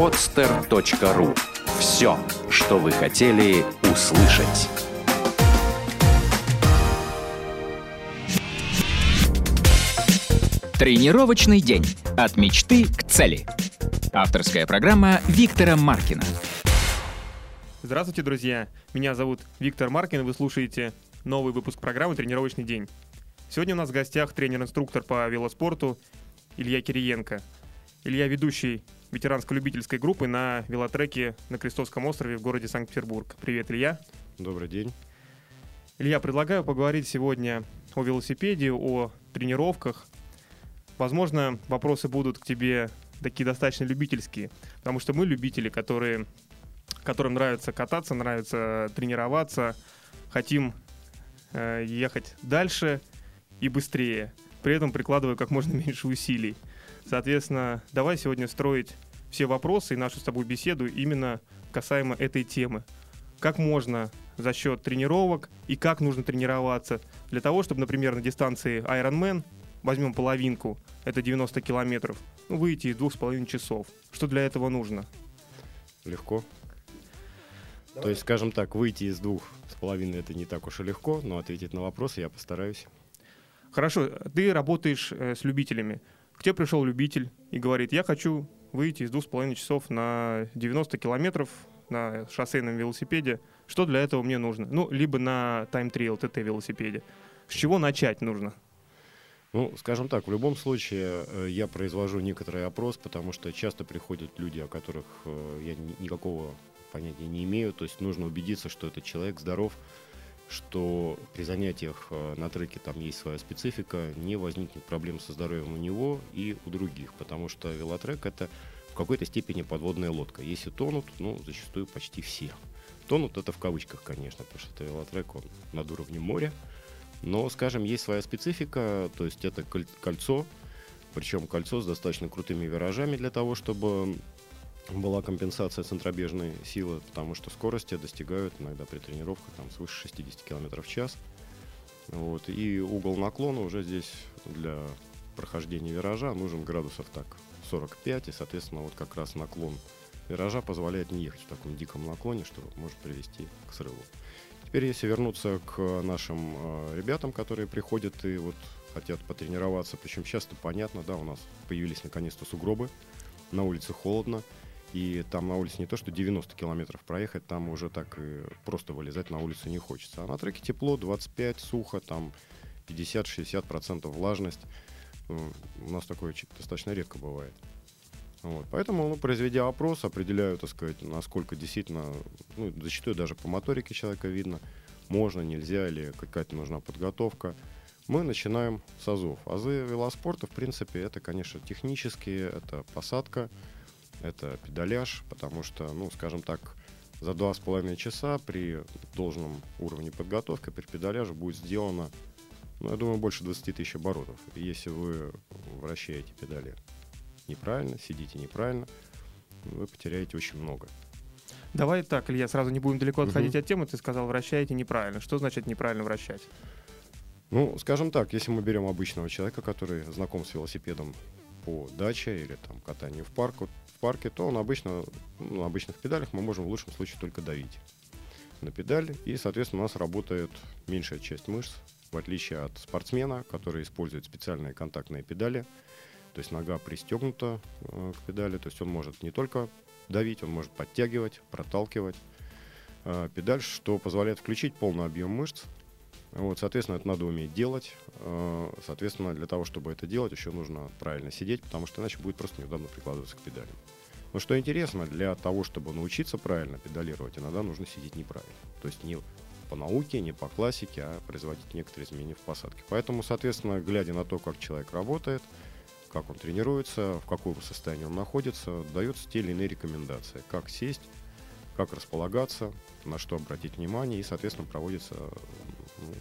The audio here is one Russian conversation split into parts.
podster.ru Все, что вы хотели услышать. Тренировочный день. От мечты к цели. Авторская программа Виктора Маркина. Здравствуйте, друзья! Меня зовут Виктор Маркин, и вы слушаете новый выпуск программы «Тренировочный день». Сегодня у нас в гостях тренер-инструктор по велоспорту Илья Кириенко. Илья ведущий ветеранско-любительской группы на велотреке на Крестовском острове в городе Санкт-Петербург. Привет, Илья. Добрый день. Илья, предлагаю поговорить сегодня о велосипеде, о тренировках. Возможно, вопросы будут к тебе такие достаточно любительские, потому что мы любители, которые, которым нравится кататься, нравится тренироваться, хотим э, ехать дальше и быстрее, при этом прикладывая как можно меньше усилий. Соответственно, давай сегодня строить все вопросы и нашу с тобой беседу именно касаемо этой темы. Как можно за счет тренировок и как нужно тренироваться для того, чтобы, например, на дистанции Ironman, возьмем половинку, это 90 километров, ну, выйти из двух с половиной часов. Что для этого нужно? Легко. Давай. То есть, скажем так, выйти из двух с половиной это не так уж и легко, но ответить на вопросы я постараюсь. Хорошо, ты работаешь э, с любителями. К тебе пришел любитель и говорит, я хочу выйти из двух с половиной часов на 90 километров на шоссейном велосипеде. Что для этого мне нужно? Ну, либо на тайм-триал ТТ велосипеде. С чего начать нужно? Ну, скажем так, в любом случае э, я произвожу некоторый опрос, потому что часто приходят люди, о которых э, я никакого понятия не имею. То есть нужно убедиться, что этот человек здоров, что при занятиях э, на треке там есть своя специфика, не возникнет проблем со здоровьем у него и у других, потому что велотрек это в какой-то степени подводная лодка. Если тонут, ну, зачастую почти все. Тонут это в кавычках, конечно, потому что это велотрек, он над уровнем моря, но, скажем, есть своя специфика, то есть это кольцо, причем кольцо с достаточно крутыми виражами для того, чтобы была компенсация центробежной силы, потому что скорости достигают иногда при тренировках там, свыше 60 км в час. Вот. И угол наклона уже здесь для прохождения виража нужен градусов так 45, и, соответственно, вот как раз наклон виража позволяет не ехать в таком диком наклоне, что может привести к срыву. Теперь, если вернуться к нашим э, ребятам, которые приходят и вот хотят потренироваться, причем часто понятно, да, у нас появились наконец-то сугробы, на улице холодно, и там на улице не то, что 90 километров проехать, там уже так просто вылезать на улицу не хочется. А на треке тепло, 25, сухо, там 50-60% влажность. Ну, у нас такое достаточно редко бывает. Вот. Поэтому, ну, произведя опрос, определяю, так сказать, насколько действительно, ну, зачастую даже по моторике человека видно, можно, нельзя или какая-то нужна подготовка. Мы начинаем с азов. Азы велоспорта, в принципе, это, конечно, технические, это посадка, это педаляж, потому что, ну, скажем так, за два с половиной часа при должном уровне подготовки при педаляже будет сделано, ну, я думаю, больше 20 тысяч оборотов. Если вы вращаете педали неправильно, сидите неправильно, вы потеряете очень много. Давай так, Илья, сразу не будем далеко отходить угу. от темы. Ты сказал, вращаете неправильно. Что значит неправильно вращать? Ну, скажем так, если мы берем обычного человека, который знаком с велосипедом по даче или там катанию в, парку, парке, то он обычно, ну, на обычных педалях мы можем в лучшем случае только давить на педаль, и, соответственно, у нас работает меньшая часть мышц, в отличие от спортсмена, который использует специальные контактные педали, то есть нога пристегнута э, к педали, то есть он может не только давить, он может подтягивать, проталкивать э, педаль, что позволяет включить полный объем мышц. Вот, соответственно, это надо уметь делать. Э, соответственно, для того, чтобы это делать, еще нужно правильно сидеть, потому что иначе будет просто неудобно прикладываться к педалям. Но что интересно, для того, чтобы научиться правильно педалировать, иногда нужно сидеть неправильно. То есть не по науке, не по классике, а производить некоторые изменения в посадке. Поэтому, соответственно, глядя на то, как человек работает, как он тренируется, в каком состоянии он находится, даются те или иные рекомендации, как сесть, как располагаться, на что обратить внимание, и, соответственно, проводятся ну,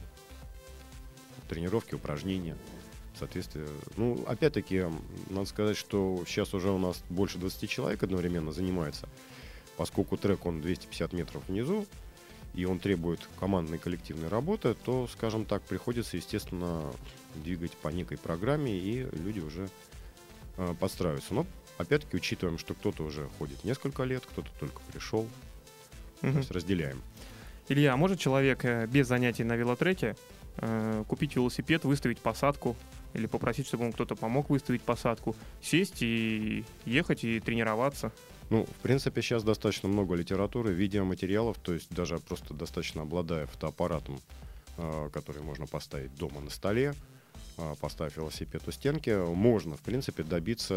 тренировки, упражнения. Соответственно, ну, опять-таки, надо сказать, что сейчас уже у нас больше 20 человек одновременно занимается, поскольку трек, он 250 метров внизу, и он требует командной коллективной работы, то, скажем так, приходится, естественно, двигать по некой программе, и люди уже э, подстраиваются. Но опять-таки учитываем, что кто-то уже ходит несколько лет, кто-то только пришел. Мгм. То есть разделяем. Илья, а может человек э, без занятий на велотреке э, купить велосипед, выставить посадку или попросить, чтобы ему кто-то помог выставить посадку, сесть и ехать и тренироваться? Ну, в принципе, сейчас достаточно много литературы, видеоматериалов, то есть даже просто достаточно обладая фотоаппаратом, э, который можно поставить дома на столе, поставив велосипед у стенки, можно, в принципе, добиться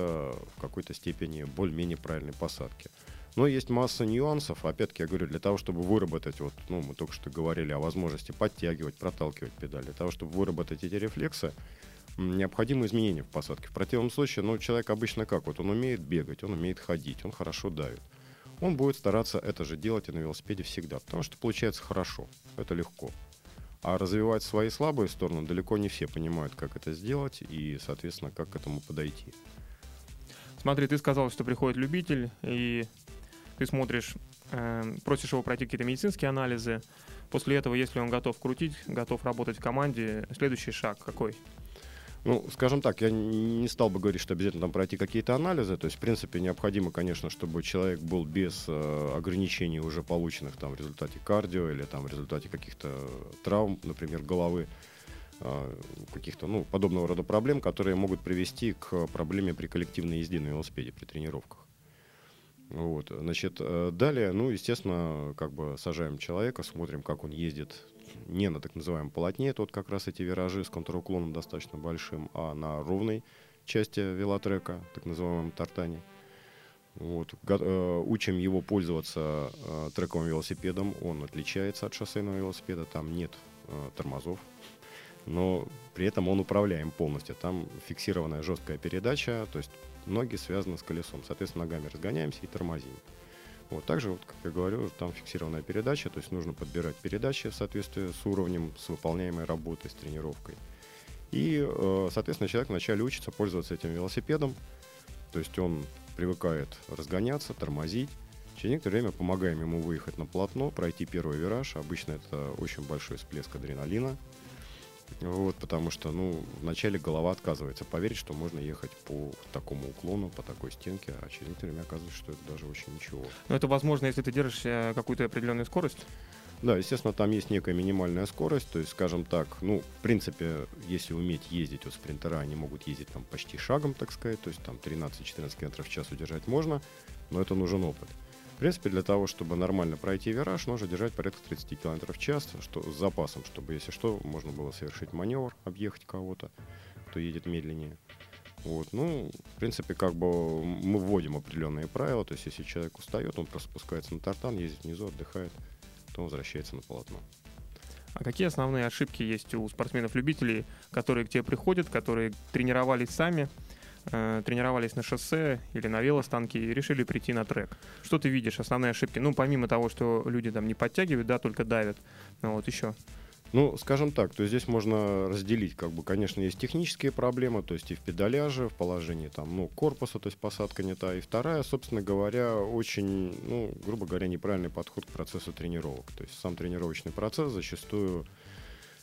в какой-то степени более-менее правильной посадки. Но есть масса нюансов. Опять-таки, я говорю, для того, чтобы выработать, вот, ну, мы только что говорили о возможности подтягивать, проталкивать педаль. Для того, чтобы выработать эти рефлексы, необходимы изменения в посадке. В противном случае, ну, человек обычно как? Вот он умеет бегать, он умеет ходить, он хорошо давит. Он будет стараться это же делать и на велосипеде всегда, потому что получается хорошо, это легко. А развивать свои слабые стороны далеко не все понимают, как это сделать и, соответственно, как к этому подойти. Смотри, ты сказал, что приходит любитель, и ты смотришь, э, просишь его пройти какие-то медицинские анализы. После этого, если он готов крутить, готов работать в команде, следующий шаг какой? Ну, скажем так, я не стал бы говорить, что обязательно там пройти какие-то анализы. То есть, в принципе, необходимо, конечно, чтобы человек был без э, ограничений, уже полученных там в результате кардио или там в результате каких-то травм, например, головы, э, каких-то, ну, подобного рода проблем, которые могут привести к проблеме при коллективной езде на велосипеде при тренировках. Вот, значит, э, далее, ну, естественно, как бы сажаем человека, смотрим, как он ездит не на так называемом полотне, это вот как раз эти виражи с контруклоном достаточно большим, а на ровной части велотрека, так называемом тартане. Вот. Э, учим его пользоваться э, трековым велосипедом. Он отличается от шоссейного велосипеда. Там нет э, тормозов. Но при этом он управляем полностью. Там фиксированная жесткая передача, то есть ноги связаны с колесом. Соответственно, ногами разгоняемся и тормозим. Вот также, вот, как я говорю, там фиксированная передача, то есть нужно подбирать передачи в соответствии с уровнем, с выполняемой работой, с тренировкой. И, э, соответственно, человек вначале учится пользоваться этим велосипедом, то есть он привыкает разгоняться, тормозить. Через некоторое время помогаем ему выехать на полотно, пройти первый вираж. Обычно это очень большой всплеск адреналина. Вот, потому что, ну, вначале голова отказывается поверить, что можно ехать по такому уклону, по такой стенке, а через некоторое время оказывается, что это даже очень ничего. Ну, это возможно, если ты держишь э, какую-то определенную скорость. Да, естественно, там есть некая минимальная скорость, то есть, скажем так, ну, в принципе, если уметь ездить, вот спринтера, они могут ездить там почти шагом, так сказать, то есть там 13-14 км в час удержать можно, но это нужен опыт. Принципе, для того, чтобы нормально пройти вираж, нужно держать порядка 30 км в час, что с запасом, чтобы, если что, можно было совершить маневр, объехать кого-то, кто едет медленнее. Вот, ну, в принципе, как бы мы вводим определенные правила, то есть если человек устает, он просто спускается на тартан, ездит внизу, отдыхает, потом возвращается на полотно. А какие основные ошибки есть у спортсменов-любителей, которые к тебе приходят, которые тренировались сами, э, тренировались на шоссе или на велостанке и решили прийти на трек? Что ты видишь, основные ошибки? Ну, помимо того, что люди там не подтягивают, да, только давят. Ну, вот еще. Ну, скажем так, то здесь можно разделить, как бы, конечно, есть технические проблемы, то есть и в педаляже, в положении там, ну, корпуса, то есть посадка не та. И вторая, собственно говоря, очень, ну, грубо говоря, неправильный подход к процессу тренировок. То есть сам тренировочный процесс зачастую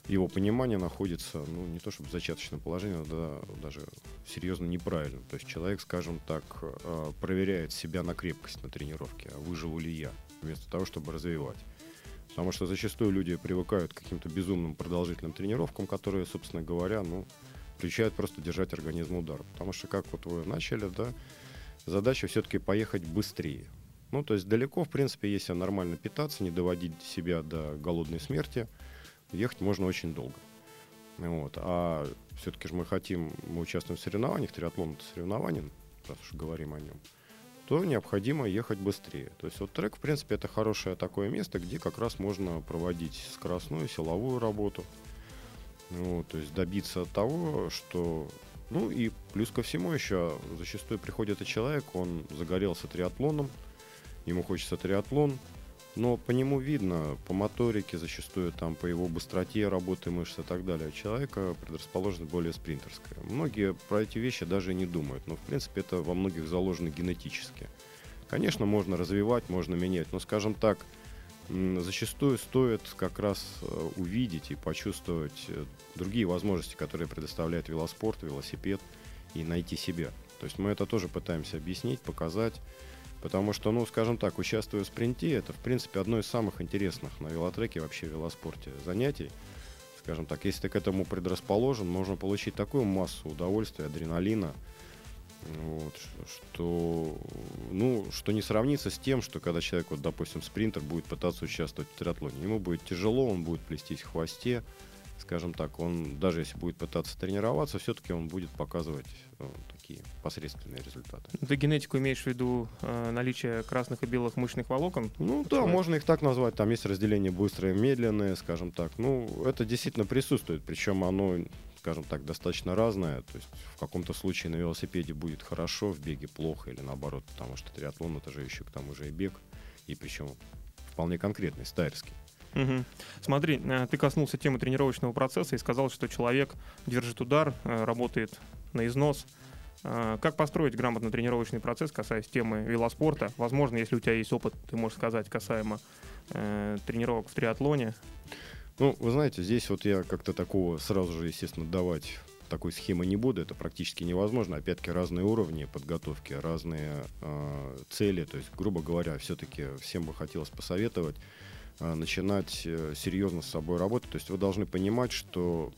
его понимание находится, ну, не то чтобы в зачаточном положении, но да, даже серьезно неправильно. То есть человек, скажем так, э, проверяет себя на крепкость на тренировке, а выживу ли я, вместо того, чтобы развивать. Потому что зачастую люди привыкают к каким-то безумным продолжительным тренировкам, которые, собственно говоря, ну, приучают просто держать организм удар. Потому что, как вот вы начали, да, задача все-таки поехать быстрее. Ну, то есть далеко, в принципе, если нормально питаться, не доводить себя до голодной смерти, ехать можно очень долго. Вот. А все-таки же мы хотим, мы участвуем в соревнованиях, триатлон это соревнование, раз уж говорим о нем, то необходимо ехать быстрее. То есть вот трек, в принципе, это хорошее такое место, где как раз можно проводить скоростную, силовую работу. Вот, то есть добиться того, что... Ну и плюс ко всему еще зачастую приходит и человек, он загорелся триатлоном, ему хочется триатлон, но по нему видно, по моторике зачастую, там, по его быстроте работы мышц и так далее, человека предрасположенность более спринтерская. Многие про эти вещи даже не думают, но в принципе это во многих заложено генетически. Конечно, можно развивать, можно менять, но, скажем так, зачастую стоит как раз э, увидеть и почувствовать э, другие возможности, которые предоставляет велоспорт, велосипед, и найти себя. То есть мы это тоже пытаемся объяснить, показать. Потому что, ну, скажем так, участвуя в спринте, это, в принципе, одно из самых интересных на велотреке, вообще в велоспорте занятий. Скажем так, если ты к этому предрасположен, можно получить такую массу удовольствия, адреналина, вот, что, ну, что не сравнится с тем, что когда человек, вот, допустим, спринтер будет пытаться участвовать в триатлоне. Ему будет тяжело, он будет плестись в хвосте, скажем так, он даже если будет пытаться тренироваться, все-таки он будет показывать ну, такие посредственные результаты. Ты генетику имеешь в виду э, наличие красных и белых мышечных волокон? Ну да, можно их так назвать. Там есть разделение быстрое и медленное, скажем так. Ну, это действительно присутствует, причем оно скажем так, достаточно разное. То есть в каком-то случае на велосипеде будет хорошо, в беге плохо или наоборот, потому что триатлон это же еще к тому же и бег, и причем вполне конкретный, стайерский. Угу. Смотри, э, ты коснулся темы тренировочного процесса и сказал, что человек держит удар, э, работает на износ. Э, как построить грамотно тренировочный процесс, касаясь темы велоспорта? Возможно, если у тебя есть опыт, ты можешь сказать касаемо э, тренировок в триатлоне. Ну, вы знаете, здесь вот я как-то такого сразу же, естественно, давать такой схемы не буду, это практически невозможно. Опять-таки разные уровни подготовки, разные э, цели. То есть, грубо говоря, все-таки всем бы хотелось посоветовать э, начинать э, серьезно с собой работать. То есть вы должны понимать, что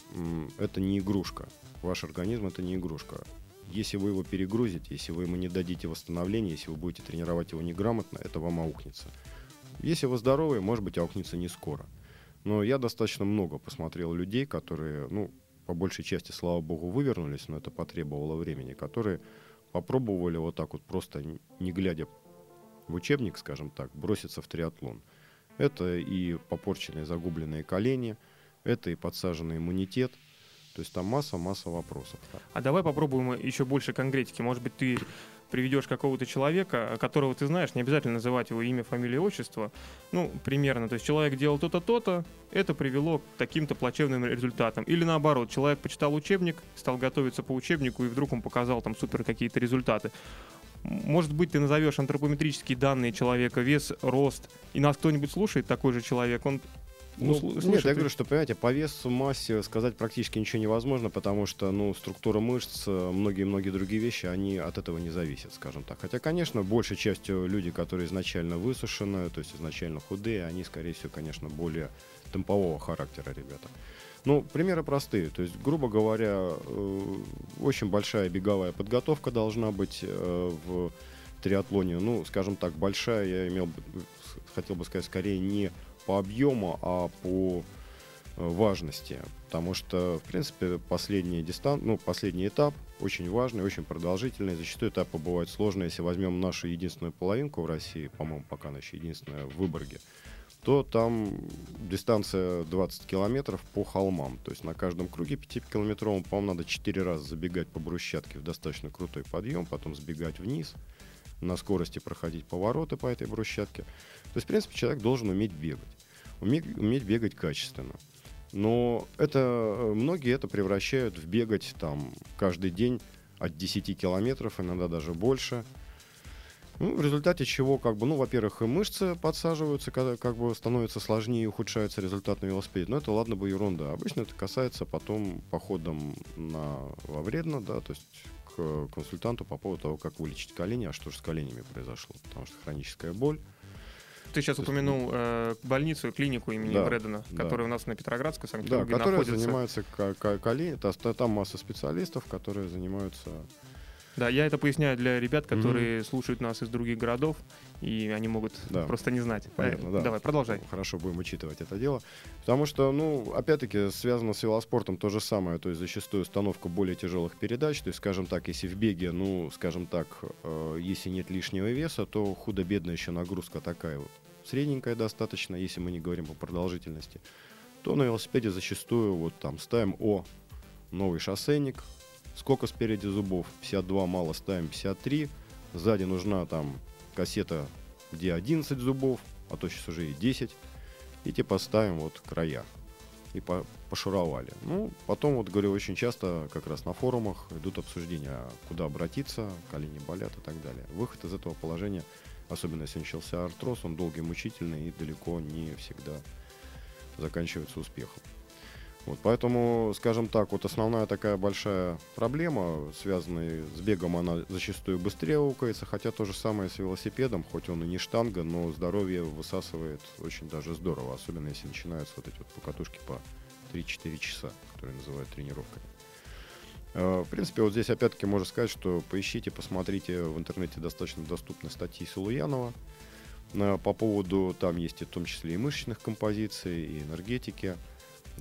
это не игрушка. Ваш организм это не игрушка. Если вы его перегрузите, если вы ему не дадите восстановления, если вы будете тренировать его неграмотно, это вам аукнется. Если вы здоровый, может быть, аукнется не скоро. Но я достаточно много посмотрел людей, которые, ну, по большей части, слава богу, вывернулись, но это потребовало времени, которые попробовали вот так вот просто, не глядя в учебник, скажем так, броситься в триатлон. Это и попорченные загубленные колени, это и подсаженный иммунитет. То есть там масса-масса вопросов. А давай попробуем еще больше конкретики. Может быть, ты приведешь какого-то человека, которого ты знаешь, не обязательно называть его имя, фамилию, отчество, ну, примерно, то есть человек делал то-то, то-то, это привело к таким-то плачевным результатам. Или наоборот, человек почитал учебник, стал готовиться по учебнику, и вдруг он показал там супер какие-то результаты. Может быть, ты назовешь антропометрические данные человека, вес, рост, и нас кто-нибудь слушает, такой же человек, он ну, слушай, нет, я говорю, что, понимаете, по весу, массе сказать практически ничего невозможно, потому что, ну, структура мышц, многие-многие другие вещи, они от этого не зависят, скажем так. Хотя, конечно, большей частью люди, которые изначально высушены, то есть изначально худые, они, скорее всего, конечно, более темпового характера ребята. Ну, примеры простые. То есть, грубо говоря, э, очень большая беговая подготовка должна быть э, в триатлоне. Ну, скажем так, большая, я имел, хотел бы сказать, скорее не по объему, а по э, важности. Потому что, в принципе, последний, дистан... ну, последний этап очень важный, очень продолжительный. Зачастую этапы бывают сложные. Если возьмем нашу единственную половинку в России, по-моему, пока еще единственная в Выборге, то там дистанция 20 километров по холмам. То есть на каждом круге 5-километровом, по-моему, надо 4 раза забегать по брусчатке в достаточно крутой подъем, потом сбегать вниз, на скорости проходить повороты по этой брусчатке. То есть, в принципе, человек должен уметь бегать. Уметь, уметь бегать качественно. Но это, э, многие это превращают в бегать там каждый день от 10 километров, иногда даже больше. Ну, в результате чего, как бы, ну, во-первых, и мышцы подсаживаются, когда как бы становится сложнее и ухудшается результат на велосипеде. Но это ладно бы ерунда. Обычно это касается потом походом на, во вредно, да, то есть к консультанту по поводу того, как вылечить колени, а что же с коленями произошло. Потому что хроническая боль, ты сейчас упомянул э, больницу, клинику имени да, Брэдена, да. которая у нас на Петроградской, Санкт-Петербурге да, которая находится. занимается колени, там масса специалистов, которые занимаются да, я это поясняю для ребят, которые mm-hmm. слушают нас из других городов, и они могут да. просто не знать. Понятно, э, да. Давай, продолжай. Хорошо, будем учитывать это дело. Потому что, ну, опять-таки, связано с велоспортом то же самое, то есть зачастую установка более тяжелых передач, то есть, скажем так, если в беге, ну, скажем так, э, если нет лишнего веса, то худо-бедно еще нагрузка такая вот средненькая достаточно, если мы не говорим по продолжительности, то на велосипеде зачастую вот там ставим О, новый шоссейник, сколько спереди зубов, 52 мало ставим 53, сзади нужна там кассета, где 11 зубов, а то сейчас уже и 10, и типа ставим вот края и по пошуровали. Ну, потом, вот говорю, очень часто как раз на форумах идут обсуждения, куда обратиться, колени болят и так далее. Выход из этого положения – особенно если начался артроз, он долгий, мучительный и далеко не всегда заканчивается успехом. Вот, поэтому, скажем так, вот основная такая большая проблема, связанная с бегом, она зачастую быстрее аукается, хотя то же самое с велосипедом, хоть он и не штанга, но здоровье высасывает очень даже здорово, особенно если начинаются вот эти вот покатушки по 3-4 часа, которые называют тренировками. Э, в принципе, вот здесь опять-таки можно сказать, что поищите, посмотрите в интернете достаточно доступны статьи Сулуянова э, по поводу, там есть и в том числе и мышечных композиций, и энергетики –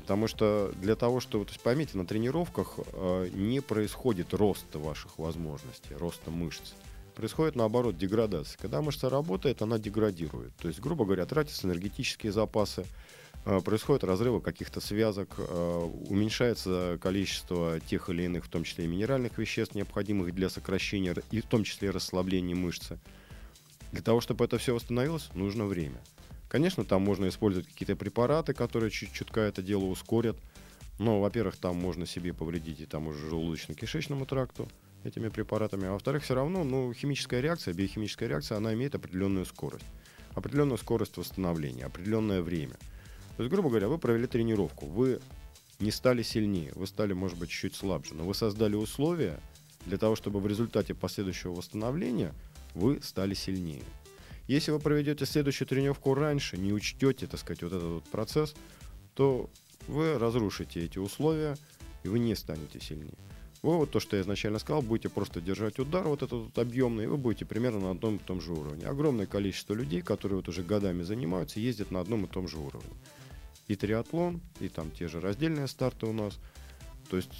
Потому что для того, что, то есть поймите, на тренировках э, не происходит роста ваших возможностей, роста мышц. Происходит наоборот деградация. Когда мышца работает, она деградирует. То есть, грубо говоря, тратятся энергетические запасы, э, происходят разрывы каких-то связок, э, уменьшается количество тех или иных, в том числе и минеральных веществ, необходимых для сокращения и в том числе расслабления мышцы. Для того, чтобы это все восстановилось, нужно время. Конечно, там можно использовать какие-то препараты, которые чуть-чуть это дело ускорят. Но, во-первых, там можно себе повредить и там уже желудочно-кишечному тракту этими препаратами. А во-вторых, все равно, ну, химическая реакция, биохимическая реакция, она имеет определенную скорость. Определенную скорость восстановления, определенное время. То есть, грубо говоря, вы провели тренировку, вы не стали сильнее, вы стали, может быть, чуть-чуть слабже, но вы создали условия для того, чтобы в результате последующего восстановления вы стали сильнее. Если вы проведете следующую тренировку раньше, не учтете, так сказать, вот этот вот процесс, то вы разрушите эти условия, и вы не станете сильнее. Вы вот то, что я изначально сказал, будете просто держать удар вот этот вот объемный, и вы будете примерно на одном и том же уровне. Огромное количество людей, которые вот уже годами занимаются, ездят на одном и том же уровне. И триатлон, и там те же раздельные старты у нас. То есть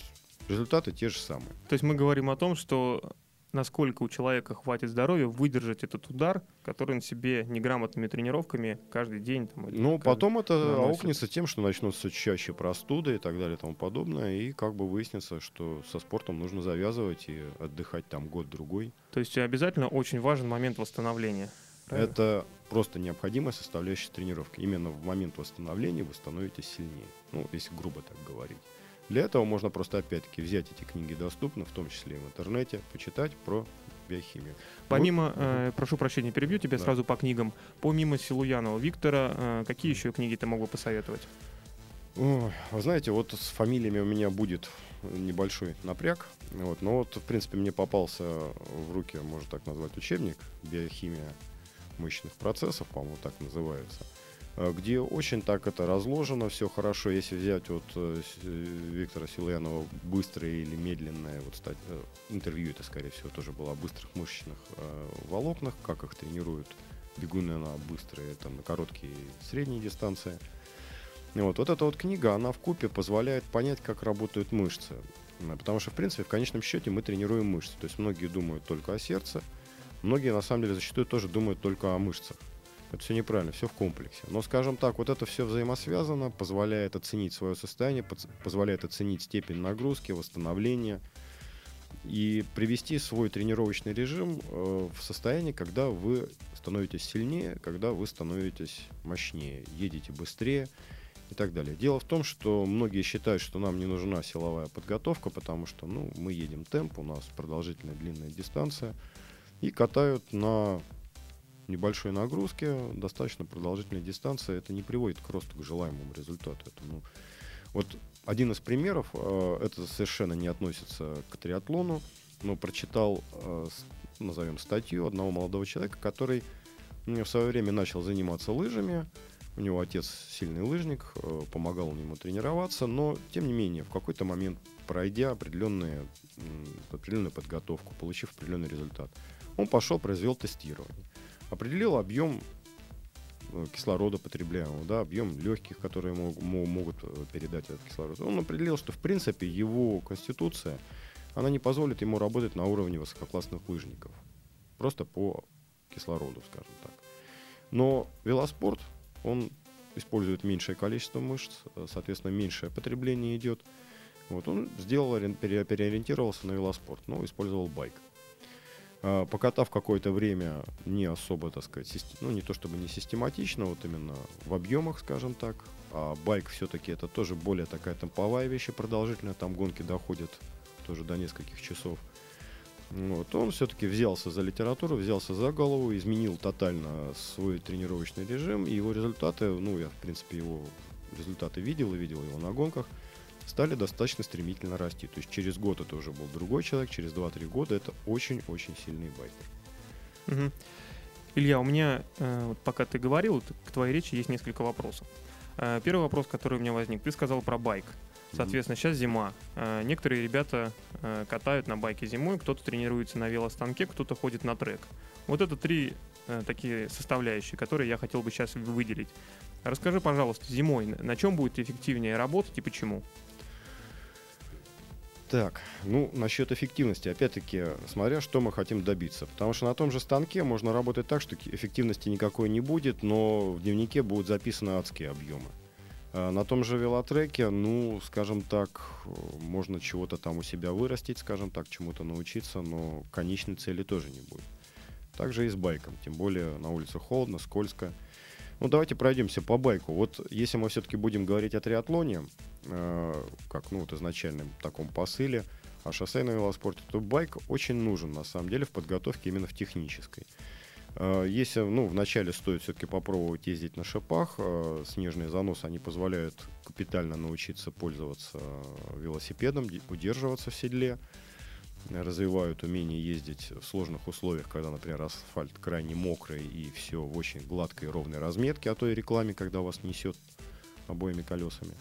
результаты те же самые. То есть мы говорим о том, что насколько у человека хватит здоровья выдержать этот удар, который он себе неграмотными тренировками каждый день. Там, ну, потом это наносит. аукнется тем, что начнутся чаще простуды и так далее и тому подобное, и как бы выяснится, что со спортом нужно завязывать и отдыхать там год-другой. То есть обязательно очень важен момент восстановления. Правильно? Это просто необходимая составляющая тренировки. Именно в момент восстановления вы становитесь сильнее. Ну, если грубо так говорить. Для этого можно просто опять-таки взять эти книги доступны, в том числе и в интернете, почитать про биохимию. Помимо, вот, э, прошу прощения, перебью тебя да. сразу по книгам. Помимо Силуянова Виктора, э, какие еще книги ты мог бы посоветовать? Ой, вы знаете, вот с фамилиями у меня будет небольшой напряг. Вот, но вот, в принципе, мне попался в руки, можно так назвать, учебник «Биохимия мышечных процессов», по-моему, так называется. Э, где очень так это разложено, все хорошо. Если взять вот э, э, Виктора Силуянова быстрое или медленное, вот стать, интервью это, скорее всего, тоже было о быстрых мышечных волокнах, как их тренируют бегуны на быстрые, там, на короткие и средние дистанции. Вот, вот эта вот книга, она в купе позволяет понять, как работают мышцы. Потому что, в принципе, в конечном счете мы тренируем мышцы. То есть многие думают только о сердце, многие, на самом деле, зачастую тоже думают только о мышцах. Это все неправильно, все в комплексе. Но, скажем так, вот это все взаимосвязано, позволяет оценить свое состояние, позволяет оценить степень нагрузки, восстановления и привести свой тренировочный режим э, в состояние, когда вы становитесь сильнее, когда вы становитесь мощнее, едете быстрее и так далее. Дело в том, что многие считают, что нам не нужна силовая подготовка, потому что ну, мы едем темп, у нас продолжительная длинная дистанция, и катают на небольшой нагрузки, достаточно продолжительной дистанции, это не приводит к росту, к желаемому результату. Это, ну, вот один из примеров, э, это совершенно не относится к триатлону, но прочитал, э, назовем, статью одного молодого человека, который в свое время начал заниматься лыжами, у него отец сильный лыжник, э, помогал ему тренироваться, но тем не менее в какой-то момент, пройдя определенные, определенную подготовку, получив определенный результат, он пошел, произвел тестирование определил объем э, кислорода потребляемого, да, объем легких, которые мог, могут э, передать этот кислород. Он определил, что в принципе его конституция, она не позволит ему работать на уровне высококлассных лыжников. Просто по кислороду, скажем так. Но велоспорт, он использует меньшее количество мышц, э, соответственно, меньшее потребление идет. Вот он сделал, переориентировался на велоспорт, но использовал байк. А, покатав какое-то время не особо, так сказать, ну не то чтобы не систематично, вот именно в объемах, скажем так, а байк все-таки это тоже более такая темповая вещь продолжительная, там гонки доходят тоже до нескольких часов. Вот, он все-таки взялся за литературу, взялся за голову, изменил тотально свой тренировочный режим, и его результаты, ну, я, в принципе, его результаты видел и видел его на гонках, стали достаточно стремительно расти. То есть через год это уже был другой человек, через 2-3 года это очень-очень сильный байкер. Угу. Илья, у меня, э, вот пока ты говорил, к твоей речи есть несколько вопросов. Э, первый вопрос, который у меня возник. Ты сказал про байк. Соответственно, сейчас зима. Э, некоторые ребята катают на байке зимой, кто-то тренируется на велостанке, кто-то ходит на трек. Вот это три такие составляющие, которые я хотел бы сейчас выделить. Расскажи, пожалуйста, зимой на чем будет эффективнее работать и почему? Так, ну, насчет эффективности, опять-таки, смотря что мы хотим добиться. Потому что на том же станке можно работать так, что эффективности никакой не будет, но в дневнике будут записаны адские объемы. А на том же велотреке, ну, скажем так, можно чего-то там у себя вырастить, скажем так, чему-то научиться, но конечной цели тоже не будет. Также и с байком, тем более на улице холодно, скользко. Ну, давайте пройдемся по байку. Вот если мы все-таки будем говорить о триатлоне, э, как, ну, вот изначальном таком посыле, о шоссейном велоспорте, то байк очень нужен, на самом деле, в подготовке именно в технической. Э, если, ну, вначале стоит все-таки попробовать ездить на шипах, э, снежные заносы, они позволяют капитально научиться пользоваться велосипедом, удерживаться в седле, развивают умение ездить в сложных условиях, когда, например, асфальт крайне мокрый и все в очень гладкой и ровной разметке, а то и рекламе, когда вас несет обоими колесами,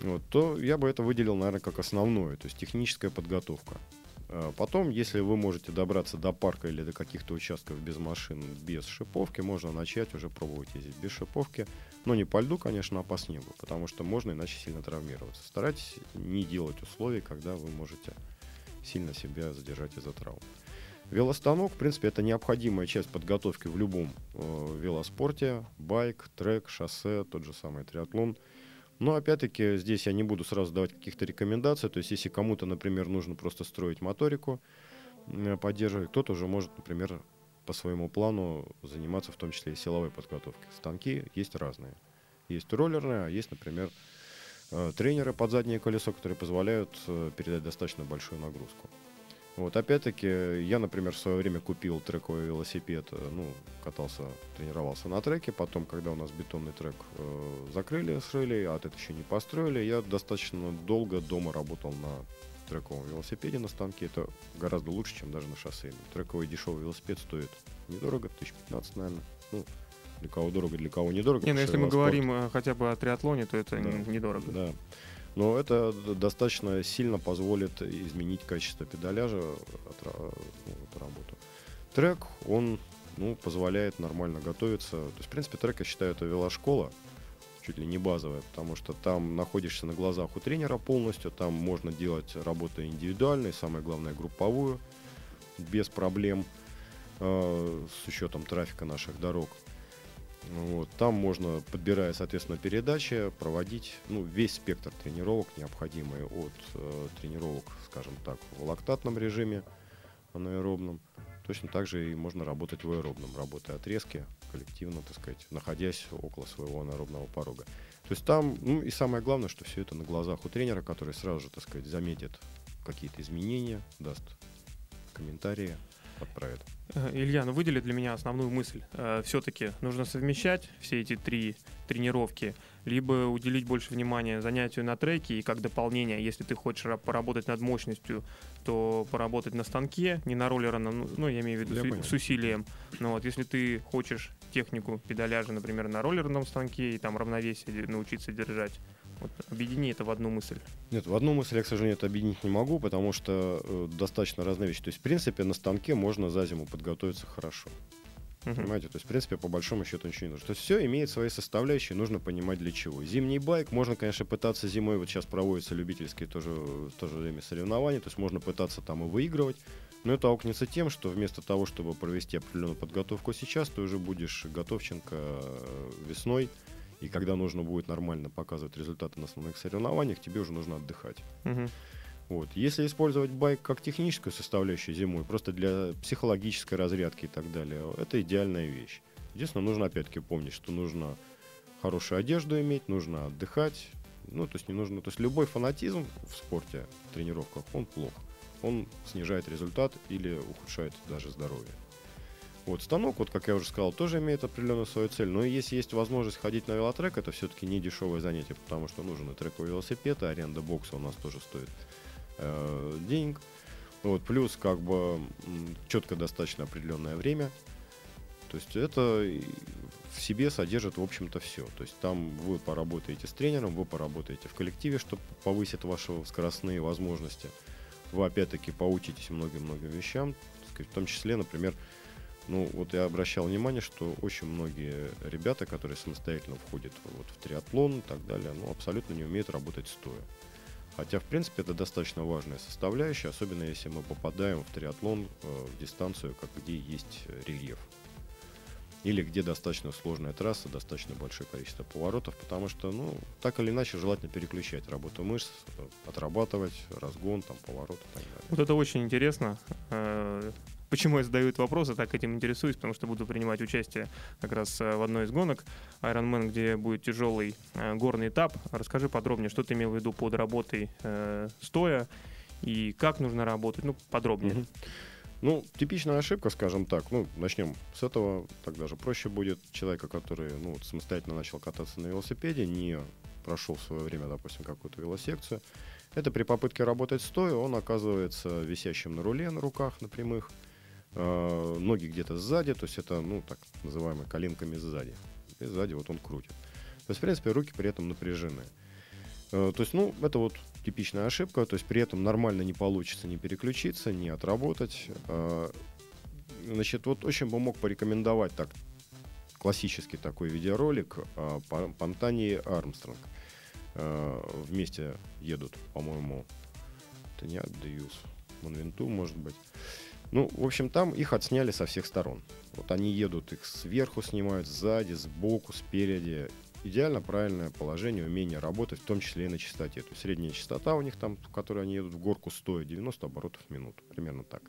вот, то я бы это выделил, наверное, как основное, то есть техническая подготовка. А потом, если вы можете добраться до парка или до каких-то участков без машин, без шиповки, можно начать уже пробовать ездить без шиповки. Но не по льду, конечно, а по снегу, потому что можно иначе сильно травмироваться. Старайтесь не делать условий, когда вы можете сильно себя задержать из-за травм. Велостанок, в принципе, это необходимая часть подготовки в любом э, велоспорте. Байк, трек, шоссе, тот же самый триатлон. Но опять-таки здесь я не буду сразу давать каких-то рекомендаций. То есть если кому-то, например, нужно просто строить моторику, э, поддерживать, кто-то уже может, например, по своему плану заниматься в том числе и силовой подготовкой. Станки есть разные. Есть роллерные, а есть, например, тренеры под заднее колесо, которые позволяют э, передать достаточно большую нагрузку. Вот, опять-таки, я, например, в свое время купил трековый велосипед, э, ну, катался, тренировался на треке, потом, когда у нас бетонный трек э, закрыли, срыли, а это еще не построили, я достаточно долго дома работал на трековом велосипеде на станке, это гораздо лучше, чем даже на шоссейном. Трековый дешевый велосипед стоит недорого, 1015, наверное, ну, для кого дорого, для кого недорого. Не, ну если мы говорим э, хотя бы о триатлоне, то это да. недорого. Да. Но это достаточно сильно позволит изменить качество педаляжа от, ну, от работы. Трек, он ну, позволяет нормально готовиться. То есть, в принципе, трек, я считаю, это велошкола, чуть ли не базовая, потому что там находишься на глазах у тренера полностью, там можно делать работу индивидуальной, самое главное, групповую, без проблем, э, с учетом трафика наших дорог. Вот. Там можно, подбирая, соответственно, передачи, проводить ну, весь спектр тренировок, необходимый от э, тренировок, скажем так, в лактатном режиме, анаэробном. Точно так же и можно работать в аэробном, работая отрезки, коллективно, так сказать, находясь около своего анаэробного порога. То есть там, ну и самое главное, что все это на глазах у тренера, который сразу же, так сказать, заметит какие-то изменения, даст комментарии, отправит. Э, Илья, ну выдели для меня основную мысль. Э, Все-таки нужно совмещать все эти три тренировки, либо уделить больше внимания занятию на треке и как дополнение, если ты хочешь поработать над мощностью, то поработать на станке, не на роллерном, ну, ну я имею в виду с, с усилием. Но вот если ты хочешь технику педаляжа, например, на роллерном станке и там равновесие научиться держать, вот объедини это в одну мысль. Нет, в одну мысль я, к сожалению, это объединить не могу, потому что э, достаточно разные вещи. То есть, в принципе, на станке можно за зиму подготовиться хорошо. Uh-huh. Понимаете? То есть, в принципе, по большому счету ничего не нужно. То есть, все имеет свои составляющие, нужно понимать для чего. Зимний байк можно, конечно, пытаться зимой, вот сейчас проводятся любительские тоже в то же время соревнования, то есть можно пытаться там и выигрывать, но это аукнется тем, что вместо того, чтобы провести определенную подготовку сейчас, ты уже будешь готовченко э, весной, и когда нужно будет нормально показывать результаты на основных соревнованиях, тебе уже нужно отдыхать. Угу. Вот. Если использовать байк как техническую составляющую зимой, просто для психологической разрядки и так далее, это идеальная вещь. Единственное, нужно опять-таки помнить, что нужно хорошую одежду иметь, нужно отдыхать. Ну, то есть не нужно. То есть любой фанатизм в спорте, в тренировках, он плох. Он снижает результат или ухудшает даже здоровье. Вот станок, вот как я уже сказал, тоже имеет определенную свою цель. Но если есть возможность ходить на велотрек, это все-таки не дешевое занятие, потому что нужен и трековый велосипед, и аренда бокса у нас тоже стоит э, денег. Вот, плюс как бы четко достаточно определенное время. То есть это в себе содержит, в общем-то, все. То есть там вы поработаете с тренером, вы поработаете в коллективе, что повысит ваши скоростные возможности. Вы, опять-таки, поучитесь многим-многим вещам, в том числе, например, ну, вот я обращал внимание, что очень многие ребята, которые самостоятельно входят вот, в триатлон и так далее, ну, абсолютно не умеют работать стоя. Хотя, в принципе, это достаточно важная составляющая, особенно если мы попадаем в триатлон э, в дистанцию, как где есть рельеф. Или где достаточно сложная трасса, достаточно большое количество поворотов, потому что, ну, так или иначе, желательно переключать работу мышц, э, отрабатывать разгон, там, поворот и так далее. Вот это очень интересно. Почему я задаю этот вопрос, я так этим интересуюсь, потому что буду принимать участие как раз э, в одной из гонок Ironman, где будет тяжелый э, горный этап. Расскажи подробнее, что ты имел в виду под работой э, стоя и как нужно работать, ну, подробнее. Угу. Ну, типичная ошибка, скажем так. Ну, начнем с этого, так даже проще будет. Человека, который ну, вот, самостоятельно начал кататься на велосипеде, не прошел в свое время, допустим, какую-то велосекцию. Это при попытке работать стоя, он оказывается висящим на руле на руках, на прямых. Э, ноги где-то сзади, то есть это, ну, так называемые коленками сзади. И сзади вот он крутит. То есть, в принципе, руки при этом напряжены. Э, то есть, ну, это вот типичная ошибка, то есть при этом нормально не получится не переключиться, не отработать. Э, значит, вот очень бы мог порекомендовать так классический такой видеоролик о Пантане Армстронг. Вместе едут, по-моему, это не Адеюс, Монвенту, может быть. Ну, в общем, там их отсняли со всех сторон. Вот они едут, их сверху снимают, сзади, сбоку, спереди. Идеально правильное положение, умение работать, в том числе и на частоте. То есть средняя частота у них там, в которой они едут в горку, стоит 90 оборотов в минуту. Примерно так.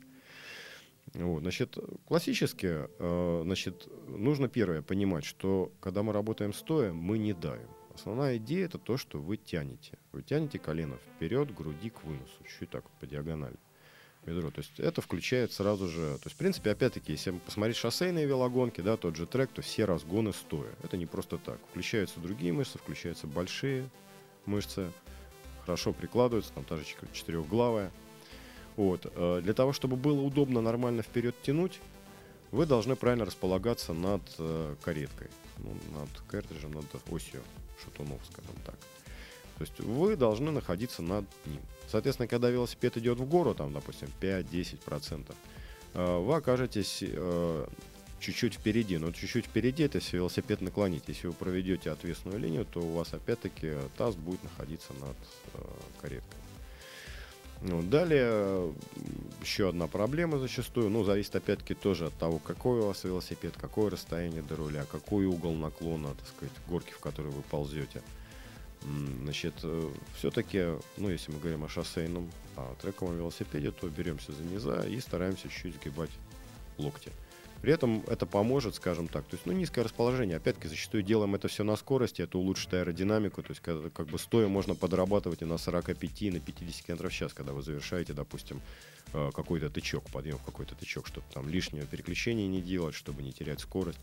Вот, значит, классически, э, значит, нужно первое понимать, что когда мы работаем стоя, мы не давим. Основная идея это то, что вы тянете. Вы тянете колено вперед, груди к выносу, чуть так по диагонали бедро. То есть это включает сразу же... То есть, в принципе, опять-таки, если посмотреть шоссейные велогонки, да, тот же трек, то все разгоны стоя. Это не просто так. Включаются другие мышцы, включаются большие мышцы, хорошо прикладываются, там та же четырехглавая. Вот. Э, для того, чтобы было удобно нормально вперед тянуть, вы должны правильно располагаться над э, кареткой, ну, над картриджем, над осью шатунов, скажем так. То есть вы должны находиться над ним. Соответственно, когда велосипед идет в гору, там, допустим, 5-10%, э, вы окажетесь э, чуть-чуть впереди. Но чуть-чуть впереди это если велосипед наклонить. Если вы проведете ответственную линию, то у вас опять-таки таз будет находиться над э, кареткой. Ну, далее еще одна проблема зачастую, ну, зависит опять-таки тоже от того, какой у вас велосипед, какое расстояние до руля, какой угол наклона, так сказать, горки, в которой вы ползете. Значит, э, все-таки, ну, если мы говорим о шоссейном, о трековом велосипеде, то беремся за низа и стараемся чуть-чуть сгибать локти. При этом это поможет, скажем так, то есть, ну, низкое расположение. Опять-таки, зачастую делаем это все на скорости, это улучшит аэродинамику, то есть, когда, как бы стоя можно подрабатывать и на 45, и на 50 км в час, когда вы завершаете, допустим, э, какой-то тычок, подъем в какой-то тычок, чтобы там лишнего переключения не делать, чтобы не терять скорость.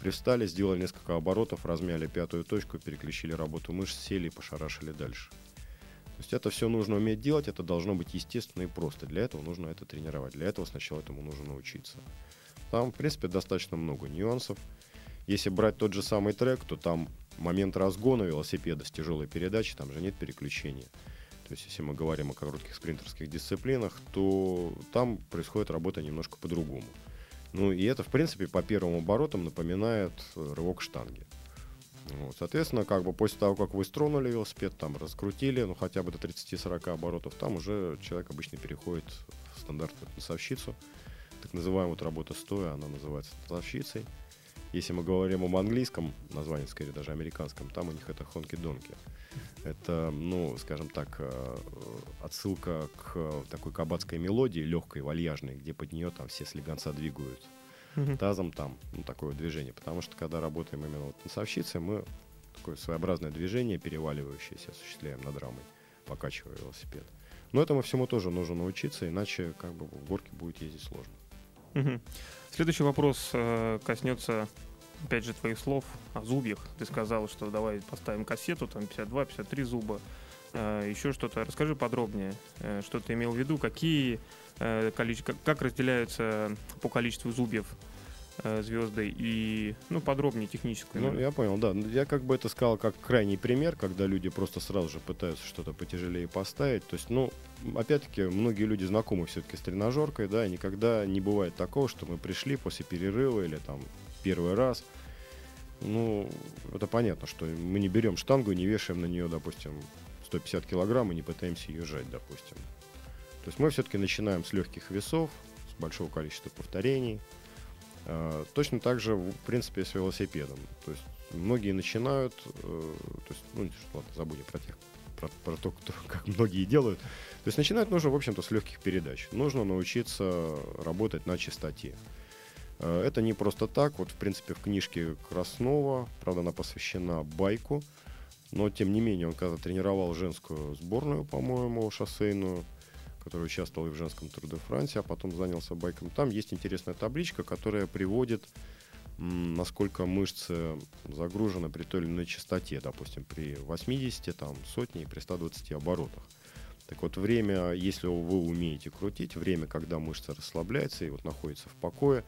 Привстали, сделали несколько оборотов, размяли пятую точку, переключили работу мышц, сели и пошарашили дальше. То есть это все нужно уметь делать, это должно быть естественно и просто. Для этого нужно это тренировать. Для этого сначала этому нужно научиться. Там, в принципе, достаточно много нюансов. Если брать тот же самый трек, то там момент разгона велосипеда с тяжелой передачей, там же нет переключения. То есть, если мы говорим о коротких спринтерских дисциплинах, то там происходит работа немножко по-другому. Ну и это, в принципе, по первым оборотам напоминает э, рывок штанги. Вот, соответственно, как бы после того, как вы стронули велосипед, там раскрутили, ну хотя бы до 30-40 оборотов, там уже человек обычно переходит в стандартную танцовщицу. Так называемая вот работа стоя, она называется танцовщицей. Если мы говорим об английском названии, скорее даже американском, там у них это хонки-донки. Это, ну, скажем так, э, отсылка к такой кабацкой мелодии, легкой, вальяжной, где под нее там все слегонца двигают тазом там, ну, такое движение. Потому что, когда работаем именно вот танцовщицей, мы такое своеобразное движение, переваливающееся, осуществляем над рамой, покачивая велосипед. Но этому всему тоже нужно научиться, иначе как бы в горке будет ездить сложно. Следующий вопрос э, коснется, опять же, твоих слов о зубьях. Ты сказал, что давай поставим кассету, там 52-53 зуба. Э, еще что-то. Расскажи подробнее, э, что ты имел в виду, какие э, количество, как разделяются по количеству зубьев э, звезды и, ну, подробнее техническую. Ну, я понял, да. Ну, Я как бы это сказал как крайний пример, когда люди просто сразу же пытаются что-то потяжелее поставить. То есть, ну, опять-таки, многие люди знакомы все-таки с тренажеркой, да, и никогда не бывает такого, что мы пришли после перерыва или там первый раз. Ну, это понятно, что мы не берем штангу и не вешаем на нее, допустим, 150 килограмм и не пытаемся ее сжать, допустим. То есть мы все-таки начинаем с легких весов, с большого количества повторений. А, Точно так же, в принципе, с велосипедом. То есть многие начинают, э, то есть, ну, ладно, забудем про тех, про, про то, кто, как многие делают. То есть начинать нужно, в общем-то, с легких передач. Нужно научиться работать на частоте. Э, Это не просто так. Вот, в принципе, в книжке Краснова, правда, она посвящена байку, но, тем не менее, он когда тренировал женскую сборную, по-моему, шоссейную, который участвовал и в женском Тур де Франсе, а потом занялся байком. Там есть интересная табличка, которая приводит, насколько мышцы загружены при той или иной частоте, допустим, при 80, там, сотне и при 120 оборотах. Так вот, время, если вы умеете крутить, время, когда мышца расслабляется и вот находится в покое,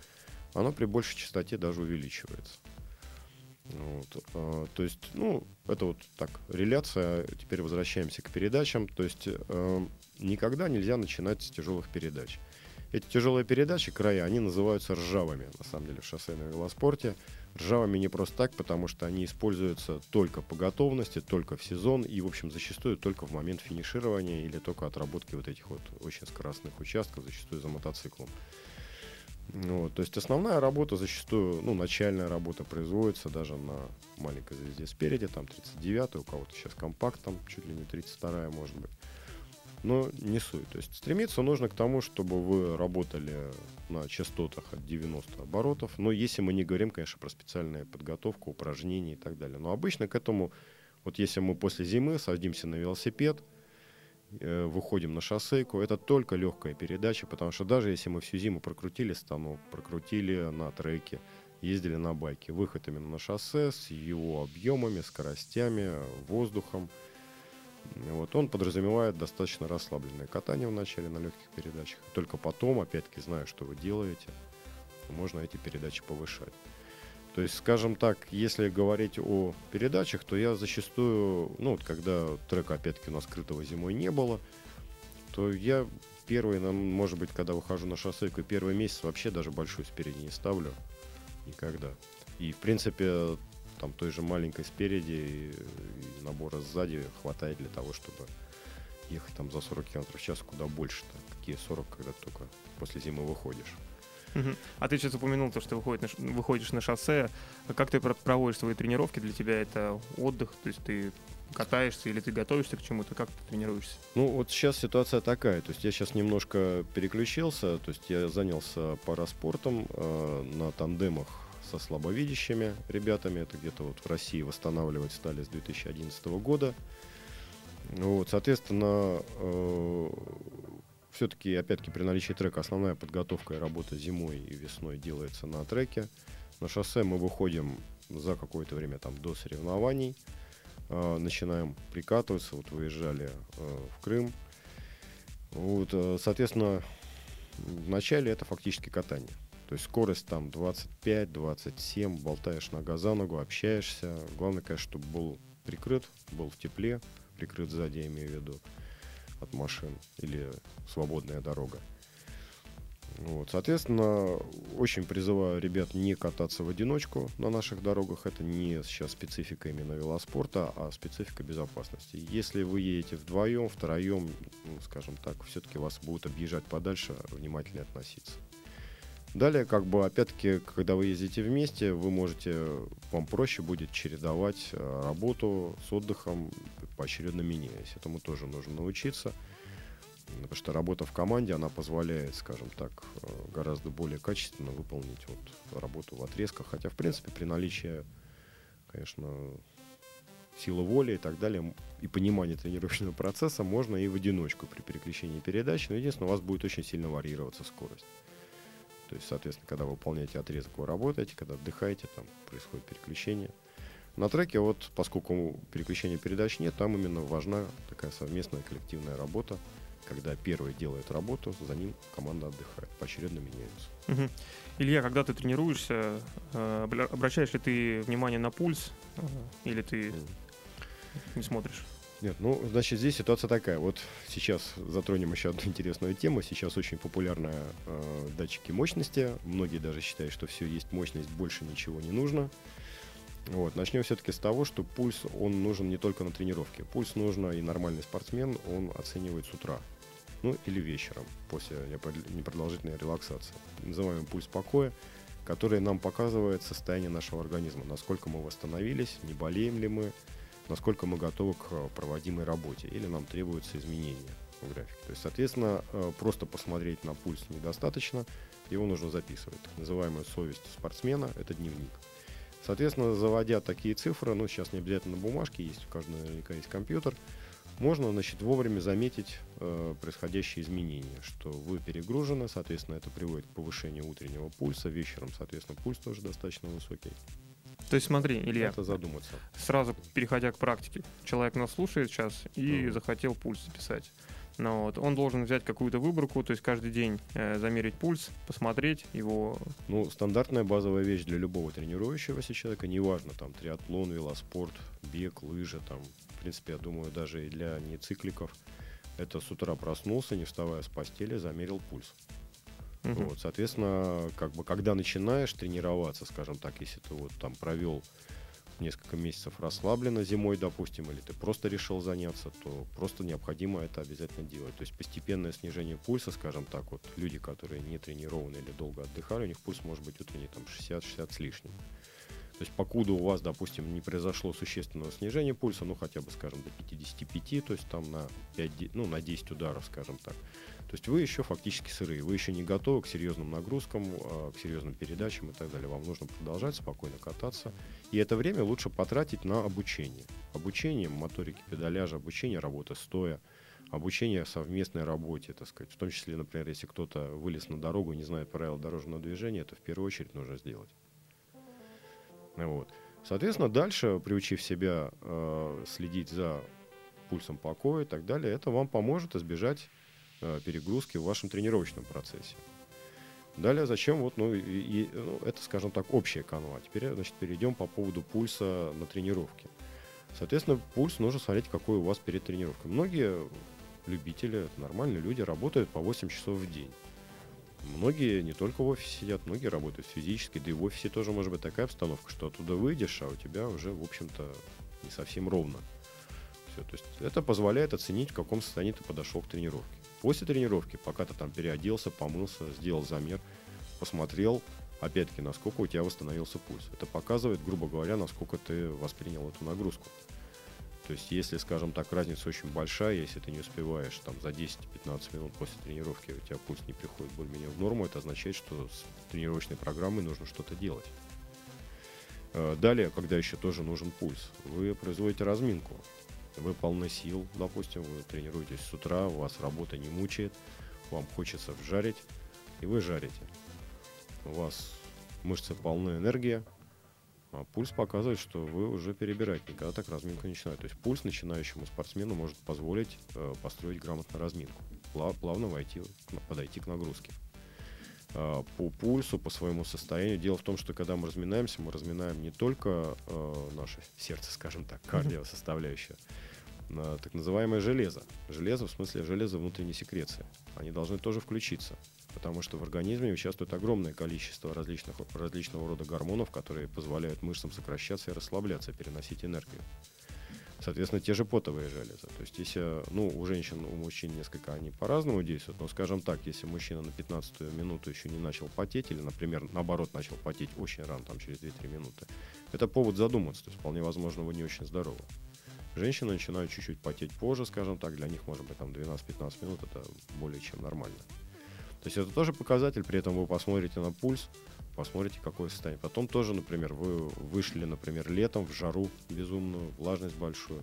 оно при большей частоте даже увеличивается. Вот, а, то есть, ну, это вот так, реляция. Теперь возвращаемся к передачам. То есть, э, никогда нельзя начинать с тяжелых передач. Эти тяжелые передачи, края, они называются ржавыми, на самом деле, в шоссейном велоспорте. Ржавыми не просто так, потому что они используются только по готовности, только в сезон и, в общем, зачастую только в момент финиширования или только отработки вот этих вот очень скоростных участков, зачастую за мотоциклом. Вот, то есть основная работа зачастую, ну, начальная работа производится даже на маленькой звезде спереди, там 39 у кого-то сейчас компакт, там чуть ли не 32 может быть. Но не суть. То есть стремиться нужно к тому, чтобы вы работали на частотах от 90 оборотов. Но если мы не говорим, конечно, про специальную подготовку, упражнения и так далее. Но обычно к этому, вот если мы после зимы садимся на велосипед, э, выходим на шоссейку, это только легкая передача, потому что даже если мы всю зиму прокрутили станок, прокрутили на треке, ездили на байке, выход именно на шоссе с его объемами, скоростями, воздухом, вот, он подразумевает достаточно расслабленное катание в начале на легких передачах. Только потом, опять-таки, зная, что вы делаете, можно эти передачи повышать. То есть, скажем так, если говорить о передачах, то я зачастую, ну вот когда трека опять-таки у нас скрытого зимой не было, то я первый, может быть, когда выхожу на шоссейку, первый месяц вообще даже большую спереди не ставлю. Никогда. И, в принципе, там той же маленькой спереди и набора сзади хватает для того, чтобы ехать там за 40 км в час куда больше. -то. Какие 40, когда только после зимы выходишь. А ты сейчас упомянул то, что ты выходишь на, выходишь на шоссе. Как ты про- проводишь свои тренировки? Для тебя это отдых? То есть ты катаешься или ты готовишься к чему-то? Как ты тренируешься? Ну, вот сейчас ситуация такая. То есть я сейчас немножко переключился. То есть я занялся параспортом э, на тандемах со слабовидящими ребятами. Это где-то вот в России восстанавливать стали с 2011 года. Вот, соответственно, все-таки, опять-таки, при наличии трека основная подготовка и работа зимой и весной делается на треке. На шоссе мы выходим за какое-то время там до соревнований. э, начинаем прикатываться. Вот выезжали э, в Крым. Вот, э, соответственно, в начале это фактически катание. То есть скорость там 25-27, болтаешь нога за ногу, общаешься. Главное, конечно, чтобы был прикрыт, был в тепле, прикрыт сзади, я имею в виду, от машин или свободная дорога. Вот, соответственно, очень призываю ребят не кататься в одиночку на наших дорогах. Это не сейчас специфика именно велоспорта, а специфика безопасности. Если вы едете вдвоем, втроем, ну, скажем так, все-таки вас будут объезжать подальше, внимательнее относиться. Далее, как бы, опять-таки, когда вы ездите вместе, вы можете, вам проще будет чередовать э, работу с отдыхом, поочередно меняясь. Этому тоже нужно научиться. Потому что работа в команде, она позволяет, скажем так, э, гораздо более качественно выполнить вот работу в отрезках. Хотя, в принципе, при наличии, конечно, силы воли и так далее, и понимания тренировочного процесса, можно и в одиночку при переключении передач. Но единственное, у вас будет очень сильно варьироваться скорость. То есть, соответственно, когда вы выполняете отрезок, вы работаете, когда отдыхаете, там происходит переключение. На треке, вот, поскольку переключения передач нет, там именно важна такая совместная коллективная работа, когда первый делает работу, за ним команда отдыхает, поочередно меняются. Мгм. Илья, когда ты тренируешься, э, обращаешь ли ты внимание на пульс э, или ты не смотришь? Нет, ну, значит, здесь ситуация такая. Вот сейчас затронем еще одну интересную тему. Сейчас очень популярны э, датчики мощности. Многие даже считают, что все есть мощность, больше ничего не нужно. Вот. Начнем все-таки с того, что пульс, он нужен не только на тренировке. Пульс нужно и нормальный спортсмен, он оценивает с утра. Ну, или вечером, после непрод- непродолжительной релаксации. Называемый пульс покоя, который нам показывает состояние нашего организма. Насколько мы восстановились, не болеем ли мы, насколько мы готовы к э, проводимой работе или нам требуются изменения в графике. То есть, соответственно, э, просто посмотреть на пульс недостаточно, его нужно записывать. Так называемая совесть спортсмена – это дневник. Соответственно, заводя такие цифры, ну, сейчас не обязательно на бумажке, есть, у каждого наверняка есть компьютер, можно, значит, вовремя заметить э, происходящие изменения, что вы перегружены, соответственно, это приводит к повышению утреннего пульса, вечером, соответственно, пульс тоже достаточно высокий. То есть смотри, Илья, Это задуматься. сразу переходя к практике, человек нас слушает сейчас и Мгм. захотел пульс записать. Ну, вот, он должен взять какую-то выборку, то есть каждый день э, замерить пульс, посмотреть его. Ну, стандартная базовая вещь для любого тренирующегося человека, неважно, там, триатлон, велоспорт, бег, лыжи, там, в принципе, я думаю, даже и для нецикликов, это с утра проснулся, не вставая с постели, замерил пульс. Мгм. Вот, соответственно, как бы, когда начинаешь тренироваться, скажем так, если ты вот там провел несколько месяцев расслабленно зимой, допустим, или ты просто решил заняться, то просто необходимо это обязательно делать. То есть постепенное снижение пульса, скажем так, вот люди, которые не тренированы или долго отдыхали, у них пульс может быть утренний там 60-60 с лишним. То есть покуда у вас, допустим, не произошло существенного снижения пульса, ну хотя бы, скажем, до 55, то есть там на 5, де- ну, на 10 ударов, скажем так, то есть вы еще фактически сырые, вы еще не готовы к серьезным нагрузкам, а, к серьезным передачам и так далее. Вам нужно продолжать спокойно кататься. И это время лучше потратить на обучение. Обучение моторики педаляжа, обучение работы стоя, обучение совместной работе, так сказать. В том числе, например, если кто-то вылез на дорогу и не знает правил дорожного движения, это в первую очередь нужно сделать. Вот. Соответственно, дальше, приучив себя э, следить за пульсом покоя и так далее, это вам поможет избежать перегрузки в вашем тренировочном процессе. Далее, зачем вот, ну, и- ну, это, скажем так, общая канва. Теперь, значит, перейдем по поводу пульса на тренировке. Соответственно, пульс нужно смотреть, какой у вас перед тренировкой. Многие любители, нормальные люди, работают по 8 часов в день. Многие не только в офисе сидят, многие работают физически, да и в офисе тоже может быть такая обстановка, что оттуда выйдешь, а у тебя уже, в общем-то, не совсем ровно. Все, то есть это позволяет оценить, в каком состоянии ты подошел к тренировке. После тренировки, пока ты там переоделся, помылся, сделал замер, посмотрел, опять-таки, насколько у тебя восстановился пульс. Это показывает, грубо говоря, насколько ты воспринял эту нагрузку. То есть, если, скажем так, разница очень большая, если ты не успеваешь там за 10-15 минут после тренировки, у тебя пульс не приходит более-менее в норму, это означает, что с тренировочной программой нужно что-то делать. Э, Далее, когда еще тоже нужен пульс, вы производите разминку. Вы полны сил, допустим, вы тренируетесь с утра, вас работа не мучает, вам хочется вжарить, и вы жарите. У вас мышцы полны энергии, а пульс показывает, что вы уже перебираете, никогда так разминку не начинают. То есть пульс начинающему спортсмену может позволить э, построить грамотно разминку, пла- плавно войти, подойти к нагрузке. А, по пульсу, по своему состоянию. Дело в том, что когда мы разминаемся, мы разминаем не только э, наше сердце, скажем так, кардиосоставляющее, а, так называемое железо. Железо в смысле железо внутренней секреции. Они должны тоже включиться, потому что в организме участвует огромное количество различных, различного рода гормонов, которые позволяют мышцам сокращаться и расслабляться, переносить энергию. Соответственно, те же потовые железы. То есть, если, ну, у женщин, у мужчин несколько они по-разному действуют, но, скажем так, если мужчина на 15 минуту еще не начал потеть, или, например, наоборот, начал потеть очень рано, там, через 2-3 минуты, это повод задуматься, то есть, вполне возможно, вы не очень здоровы. Женщины начинают чуть-чуть потеть позже, скажем так, для них, может быть, там 12-15 минут, это более чем нормально. То есть, это тоже показатель, при этом вы посмотрите на пульс, посмотрите, какое состояние. Потом тоже, например, вы вышли, например, летом в жару безумную, влажность большую.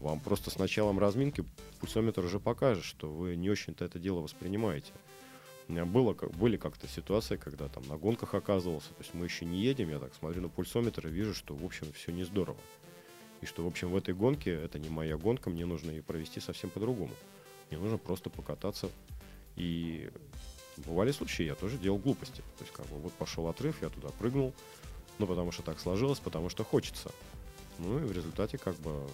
Вам просто с началом разминки пульсометр уже покажет, что вы не очень-то это дело воспринимаете. У меня было, как, были как-то ситуации, когда там на гонках оказывался, то есть мы еще не едем, я так смотрю на пульсометр и вижу, что, в общем, все не здорово. И что, в общем, в этой гонке, это не моя гонка, мне нужно ее провести совсем по-другому. Мне нужно просто покататься. И бывали случаи, я тоже делал глупости. То есть, как бы, вот пошел отрыв, я туда прыгнул, ну, потому что так сложилось, потому что хочется. Ну, и в результате, как бы,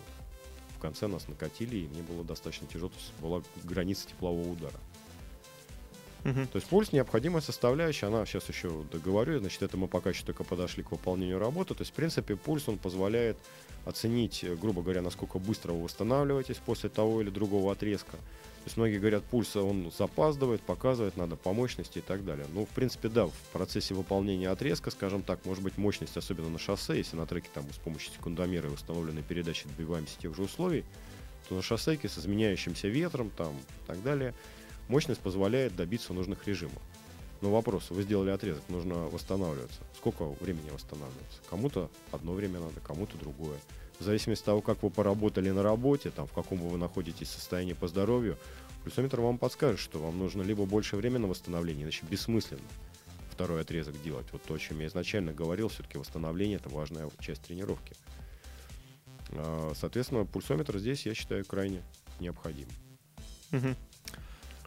в конце нас накатили, и мне было достаточно тяжело, то есть была граница теплового удара. Мгм. То есть пульс необходимая составляющая, она сейчас еще договорю, значит, это мы пока еще только подошли к выполнению работы. То есть, в принципе, пульс он позволяет оценить, э, грубо говоря, насколько быстро вы восстанавливаетесь после того или другого отрезка. То есть многие говорят, пульс он запаздывает, показывает, надо по мощности и так далее. Ну, в принципе, да, в процессе выполнения отрезка, скажем так, может быть мощность, особенно на шоссе, если на треке там с помощью секундомера и установленной передачи добиваемся тех же условий, то на шоссейке с изменяющимся ветром там и так далее, мощность позволяет добиться нужных режимов. Но вопрос, вы сделали отрезок, нужно восстанавливаться. Сколько времени восстанавливаться? Кому-то одно время надо, кому-то другое. В зависимости от того, как вы поработали на работе, там, в каком вы находитесь состоянии по здоровью, пульсометр вам подскажет, что вам нужно либо больше времени на восстановление, иначе бессмысленно второй отрезок делать. Вот то, о чем я изначально говорил, все-таки восстановление – это важная часть тренировки. А, Соответственно, пульсометр здесь, я считаю, крайне необходим.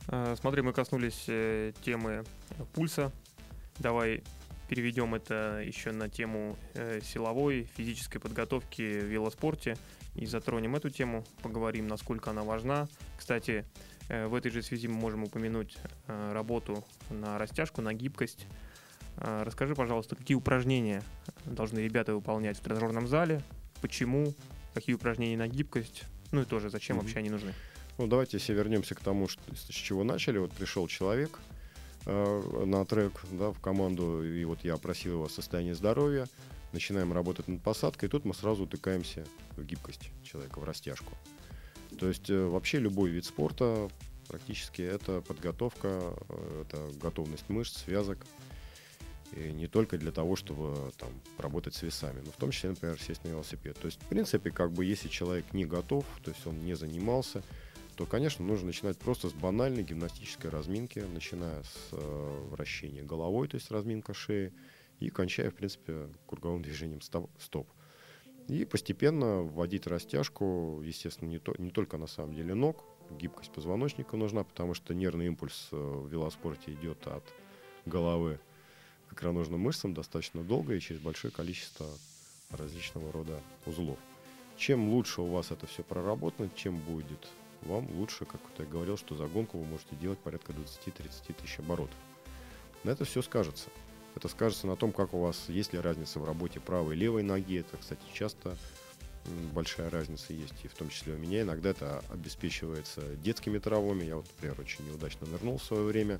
А, Смотри, мы коснулись э, темы пульса. Давай переведем это еще на тему э, силовой, физической подготовки в велоспорте и затронем эту тему, поговорим, насколько она важна. Кстати, э, в этой же связи мы можем упомянуть э, работу на растяжку, на гибкость. Расскажи, пожалуйста, какие упражнения должны ребята выполнять в тренажерном зале, почему, какие упражнения на гибкость, ну и тоже зачем Мгм. вообще они нужны. Ну, давайте все вернемся к тому, что, с чего начали. Вот пришел человек э, на трек, да, в команду, и вот я опросил его о состоянии здоровья. Начинаем работать над посадкой, и тут мы сразу утыкаемся в гибкость человека, в растяжку. То есть э, вообще любой вид спорта практически это подготовка, э, это готовность мышц, связок. И не только для того, чтобы там работать с весами, но в том числе, например, сесть на велосипед. То есть, в принципе, как бы если человек не готов, то есть он не занимался, то, конечно, нужно начинать просто с банальной гимнастической разминки, начиная с э, вращения головой, то есть разминка шеи, и кончая, в принципе, круговым движением стоп. И постепенно вводить растяжку, естественно, не, то, не только на самом деле ног, гибкость позвоночника нужна, потому что нервный импульс э, в велоспорте идет от головы к икроножным мышцам достаточно долго и через большое количество различного рода узлов. Чем лучше у вас это все проработано, чем будет вам лучше, как я говорил, что за гонку вы можете делать порядка 20-30 тысяч оборотов. На это все скажется. Это скажется на том, как у вас, есть ли разница в работе правой и левой ноги. Это, кстати, часто большая разница есть, и в том числе у меня. Иногда это обеспечивается детскими травмами. Я вот, например, очень неудачно нырнул в свое время.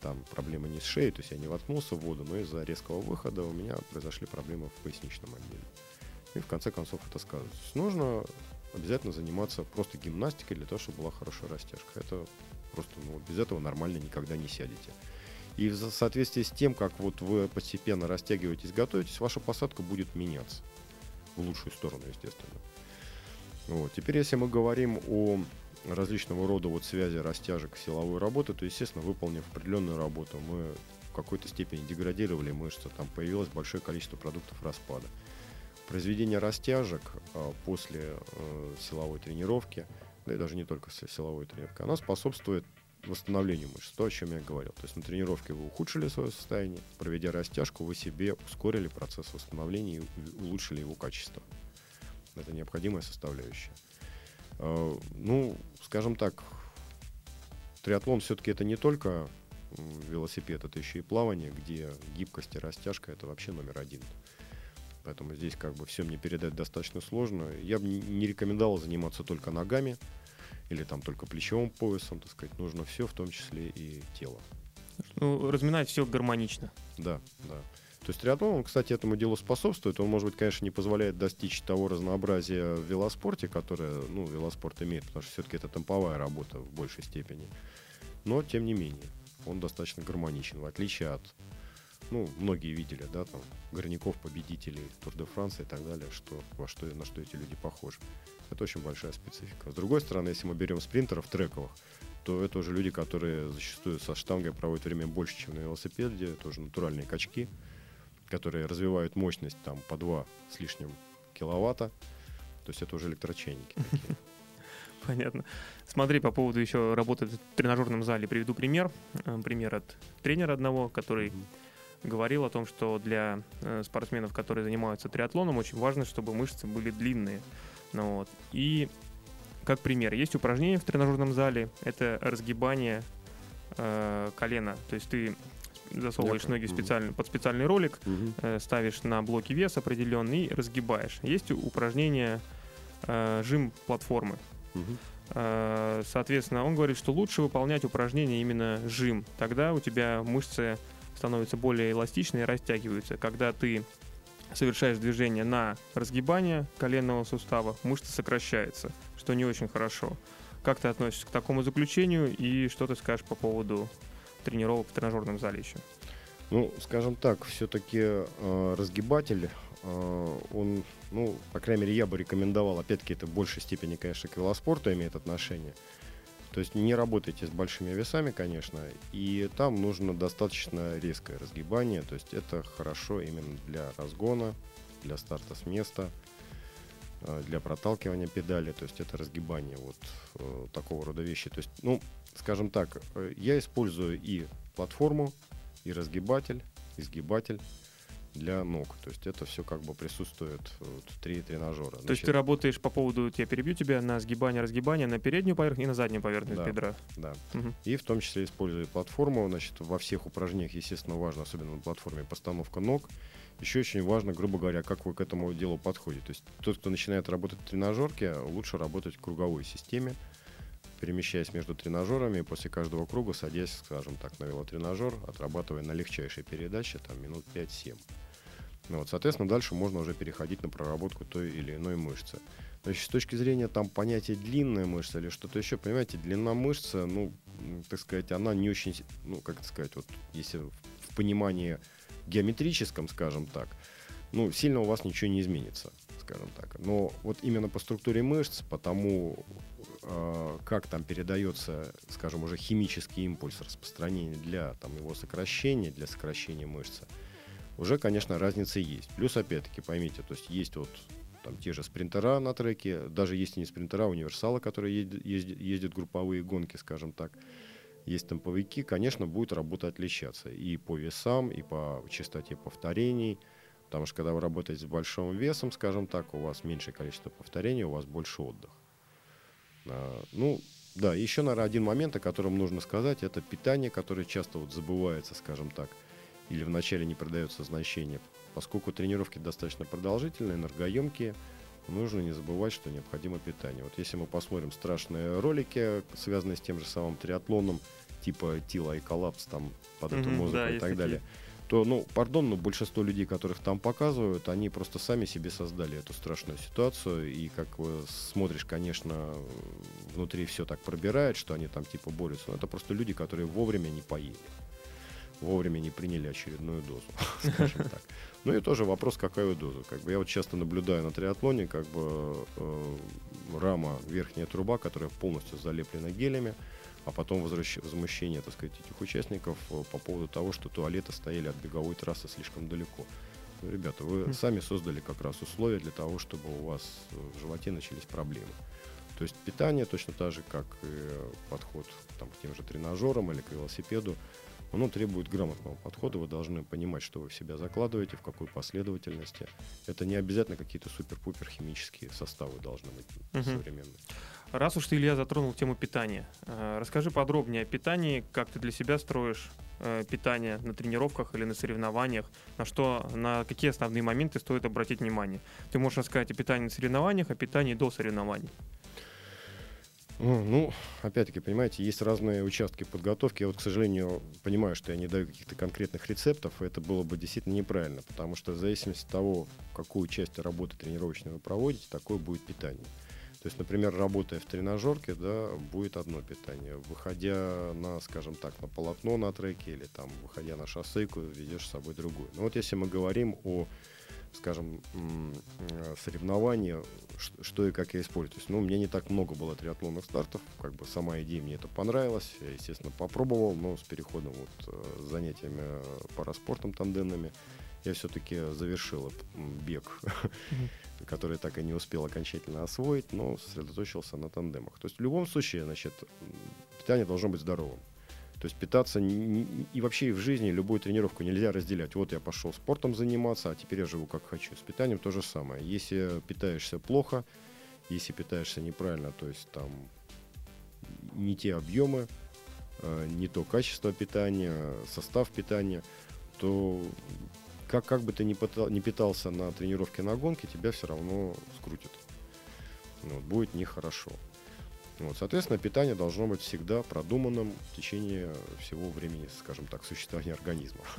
Там проблема не с шеей, то есть я не воткнулся в воду, но из-за резкого выхода у меня произошли проблемы в поясничном отделе. И в конце концов это сказывается. Нужно обязательно заниматься просто гимнастикой для того, чтобы была хорошая растяжка. Это просто, ну, без этого нормально никогда не сядете. И в соответствии с тем, как вот вы постепенно растягиваетесь, готовитесь, ваша посадка будет меняться. В лучшую сторону, естественно. Вот. Теперь, если мы говорим о различного рода вот связи растяжек силовой работы, то, естественно, выполнив определенную работу, мы в какой-то степени деградировали мышцы, там появилось большое количество продуктов распада. Произведение растяжек а, после э, силовой тренировки, да и даже не только силовой тренировки, она способствует восстановлению мышц, то, о чем я говорил. То есть на тренировке вы ухудшили свое состояние, проведя растяжку, вы себе ускорили процесс восстановления и улучшили его качество. Это необходимая составляющая. Э, Ну, скажем так, триатлон все-таки это не только велосипед, это еще и плавание, где гибкость и растяжка это вообще номер один. Поэтому здесь как бы все мне передать достаточно сложно. Я бы не- рекомендовал заниматься только ногами или там только плечевым поясом, так сказать. Нужно все, в том числе и тело. Ну, разминать все гармонично. Да, да. То есть триатлон, он, кстати, этому делу способствует. Он, может быть, конечно, не позволяет достичь того разнообразия в велоспорте, которое, ну, велоспорт имеет, потому что все-таки это темповая работа в большей степени. Но, тем не менее, он достаточно гармоничен, в отличие от, ну, многие видели, да, там, горняков, победителей Тур де Франции и так далее, что, во что, на что эти люди похожи. Это очень большая специфика. С другой стороны, если мы берем спринтеров трековых, то это уже люди, которые зачастую со штангой проводят время больше, чем на велосипеде. Это уже натуральные качки, которые развивают мощность там по 2 с лишним киловатта. То есть это уже электрочайники такие. Понятно. Смотри, по поводу еще работы в тренажерном зале, приведу пример. Э, Пример от тренера одного, который говорил о том, что для э, спортсменов, которые занимаются триатлоном, очень важно, чтобы мышцы были длинные. Ну, вот. И как пример, есть упражнение в тренажерном зале, это разгибание э, колена. То есть ты засовываешь Я ноги специально, под специальный ролик, э, ставишь на блоки вес определенный и разгибаешь. Есть упражнение э, жим платформы. Э, Соответственно, он говорит, что лучше выполнять упражнение именно жим. Тогда у тебя мышцы становятся более эластичные и растягиваются. Когда ты совершаешь движение на разгибание коленного сустава, мышца сокращается, что не очень хорошо. Как ты относишься к такому заключению и что ты скажешь по поводу тренировок в тренажерном зале еще? Ну, скажем так, все-таки разгибатель, э, он, ну, по крайней мере, я бы рекомендовал, опять-таки, это в большей степени, конечно, к велоспорту имеет отношение. То есть не работайте с большими весами, конечно, и там нужно достаточно резкое разгибание, то есть это хорошо именно для разгона, для старта с места, э, для проталкивания педали, то есть это разгибание вот э, такого рода вещи. То есть, ну, скажем так, э, я использую и платформу, и разгибатель, и сгибатель для ног. То есть это все как бы присутствует вот, три тренажера. То есть ты работаешь по поводу, я перебью тебя, на сгибание, разгибание на переднюю поверхность и на заднюю поверхность Да. бедра. Да. Мгм. И в том числе используя платформу, значит, во всех упражнениях, естественно, важно, особенно на платформе, постановка ног. Еще очень важно, грубо говоря, как вы к этому делу подходите. То есть тот, кто начинает работать в тренажерке, лучше работать в круговой системе, перемещаясь между тренажерами, после каждого круга садясь, скажем так, на велотренажер, отрабатывая на легчайшей передаче, там, минут 5-7. Ну, вот, соответственно, дальше можно уже переходить на проработку той или иной мышцы. Значит, с точки зрения там понятия длинная мышца или что-то еще, понимаете, длина мышцы, ну, так сказать, она не очень, ну, как это сказать, вот если в- понимании геометрическом, скажем так, ну, сильно у вас ничего не изменится, скажем так. Но вот именно по структуре мышц, по тому, э, как там передается, скажем, уже химический импульс распространения для там, его сокращения, для сокращения мышцы, уже, конечно, разница есть. Плюс, опять-таки, поймите, то есть есть вот там те же спринтера на треке, даже есть и не спринтера, а универсалы, которые ездят, ездят групповые гонки, скажем так, есть темповики, конечно, будет работа отличаться и по весам, и по частоте повторений, потому что когда вы работаете с большим весом, скажем так, у вас меньшее количество повторений, у вас больше отдых. А, ну, да, еще, наверное, один момент, о котором нужно сказать, это питание, которое часто вот забывается, скажем так, или вначале не придается значение. Поскольку тренировки достаточно продолжительные, энергоемкие, нужно не забывать, что необходимо питание. Вот если мы посмотрим страшные ролики, связанные с тем же самым триатлоном, типа Тила и Коллапс там под эту Мгм, музыку да, и так такие. далее, то, ну, пардон, но большинство людей, которых там показывают, они просто сами себе создали эту страшную ситуацию. И как смотришь, конечно, внутри все так пробирает, что они там типа борются. Но это просто люди, которые вовремя не поели. Вовремя не приняли очередную дозу, скажем так. Ну и тоже вопрос, какую дозу. Как бы я вот часто наблюдаю на триатлоне, как бы э, рама, верхняя труба, которая полностью залеплена гелями, а потом возвращ- возмущение, так сказать, этих участников э, по поводу того, что туалеты стояли от беговой трассы слишком далеко. Ну, ребята, вы Мгм. сами создали как раз условия для того, чтобы у вас в животе начались проблемы. То есть питание точно так же, как и э, подход там, к тем же тренажерам или к велосипеду, оно требует грамотного подхода. Вы должны понимать, что вы в себя закладываете, в какой последовательности. Это не обязательно какие-то супер-пупер химические составы должны быть Мгм. современные. Раз уж ты, Илья, затронул тему питания, э, расскажи подробнее о питании, как ты для себя строишь э, питание на тренировках или на соревнованиях, на что, на какие основные моменты стоит обратить внимание. Ты можешь рассказать о питании на соревнованиях, о питании до соревнований. Ну, опять-таки, понимаете, есть разные участки подготовки. Я вот, к сожалению, понимаю, что я не даю каких-то конкретных рецептов, это было бы действительно неправильно, потому что в зависимости от того, какую часть работы тренировочной вы проводите, такое будет питание. То есть, например, работая в тренажерке, да, будет одно питание. Выходя на, скажем так, на полотно на треке или там, выходя на шоссейку, ведешь с собой другое. Но вот если мы говорим о скажем, э, соревнования, что и как я использую. То есть, ну, у меня не так много было триатлонных стартов, как бы сама идея мне это понравилась, я, естественно, попробовал, но с переходом вот э, с занятиями параспортом тандемными я все-таки завершил бег, который так и не успел окончательно освоить, но сосредоточился на тандемах. То есть в любом случае, значит, питание должно быть здоровым. То есть питаться не, и вообще в жизни любую тренировку нельзя разделять. Вот я пошел спортом заниматься, а теперь я живу как хочу. С питанием то же самое. Если питаешься плохо, если питаешься неправильно, то есть там не те объемы, э, не то качество питания, состав питания, то как, как бы ты ни, пытал, ни питался на тренировке на гонке, тебя все равно скрутит. Вот, будет нехорошо. Вот, соответственно, питание должно быть всегда продуманным в течение всего времени, скажем так, существования организма.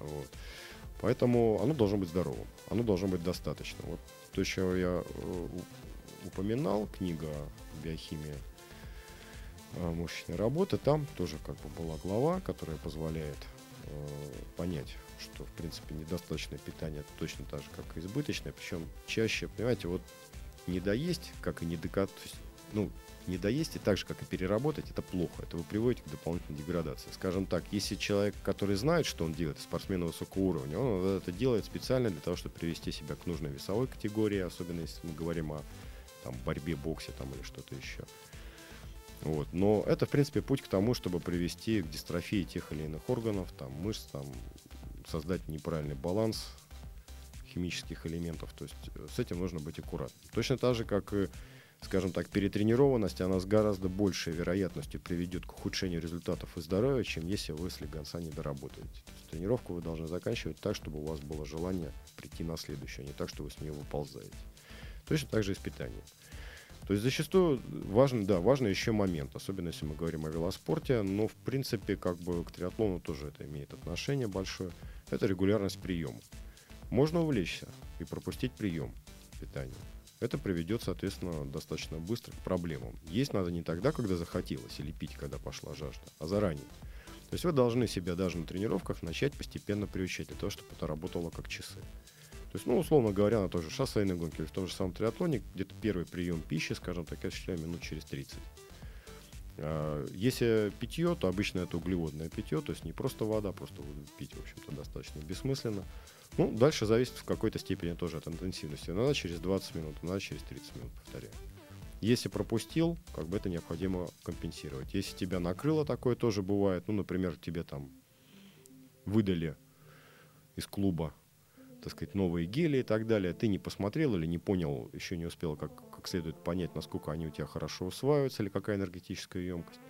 Вот. Поэтому оно должно быть здоровым, оно должно быть достаточно. Вот то, что я э, упоминал, книга «Биохимия э, мышечной работы», там тоже как бы была глава, которая позволяет э, понять, что, в принципе, недостаточное питание точно так же, как и избыточное. Причем чаще, понимаете, вот не доесть, как и не докат, ну, не доесть и так же, как и переработать, это плохо. Это вы приводите к дополнительной деградации. Скажем так, если человек, который знает, что он делает, спортсмен высокого уровня, он это делает специально для того, чтобы привести себя к нужной весовой категории, особенно если мы говорим о там, борьбе, боксе там, или что-то еще. Вот. Но это, в принципе, путь к тому, чтобы привести к дистрофии тех или иных органов, там, мышц, там, создать неправильный баланс химических элементов. То есть э, с этим нужно быть аккуратным. Точно так же, как и скажем так, перетренированность, она с гораздо большей вероятностью приведет к ухудшению результатов и здоровья, чем если вы слегонца не доработаете. То есть тренировку вы должны заканчивать так, чтобы у вас было желание прийти на следующую, а не так, что вы с нее выползаете. Точно так же и с питанием. То есть зачастую важный, да, важный еще момент, особенно если мы говорим о велоспорте, но в принципе как бы к триатлону тоже это имеет отношение большое, это регулярность приема. Можно увлечься и пропустить прием питания это приведет, соответственно, достаточно быстро к проблемам. Есть надо не тогда, когда захотелось, или пить, когда пошла жажда, а заранее. То есть вы должны себя даже на тренировках начать постепенно приучать для того, чтобы это работало как часы. То есть, ну, условно говоря, на той же шоссейной гонке или в том же самом триатлоне, где-то первый прием пищи, скажем так, я осуществляю минут через 30. А, если питье, то обычно это углеводное питье, то есть не просто вода, просто пить, в общем-то, достаточно бессмысленно. Ну, дальше зависит в какой-то степени тоже от интенсивности. Иногда через 20 минут, иногда через 30 минут, повторяю. Если пропустил, как бы это необходимо компенсировать. Если тебя накрыло, такое тоже бывает. Ну, например, тебе там выдали из клуба, так сказать, новые гели и так далее. Ты не посмотрел или не понял, еще не успел как, как следует понять, насколько они у тебя хорошо усваиваются или какая энергетическая емкость.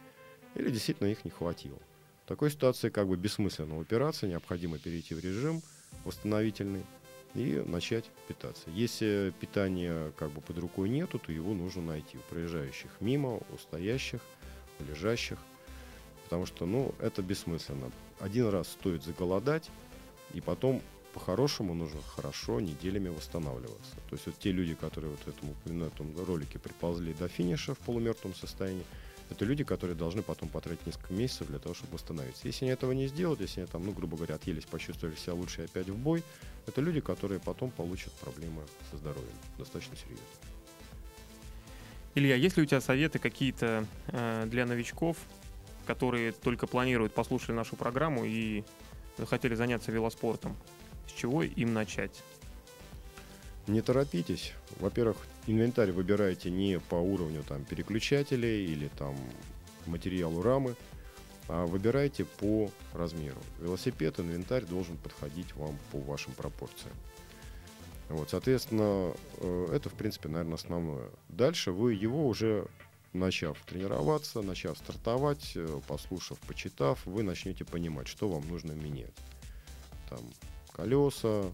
Или действительно их не хватило. В такой ситуации как бы бессмысленно упираться, необходимо перейти в режим – восстановительный и начать питаться. Если питания как бы под рукой нету, то его нужно найти у проезжающих мимо, у стоящих, у лежащих, потому что, ну, это бессмысленно. Один раз стоит заголодать, и потом по-хорошему нужно хорошо неделями восстанавливаться. То есть вот те люди, которые вот в этом упомянутом ролике приползли до финиша в полумертвом состоянии, это люди, которые должны потом потратить несколько месяцев для того, чтобы восстановиться. Если они этого не сделают, если они там, ну, грубо говоря, отъелись, почувствовали себя лучше и опять в бой, это люди, которые потом получат проблемы со здоровьем достаточно серьезно. Илья, есть ли у тебя советы какие-то э, для новичков, которые только планируют, послушали нашу программу и захотели заняться велоспортом? С чего им начать? Не торопитесь. Во-первых, инвентарь выбирайте не по уровню там, переключателей или там, материалу рамы, а выбирайте по размеру. Велосипед, инвентарь должен подходить вам по вашим пропорциям. Вот, соответственно, э, это, в принципе, наверное, основное. Дальше вы его уже начав тренироваться, начав стартовать, э, послушав, почитав, вы начнете понимать, что вам нужно менять. Там колеса,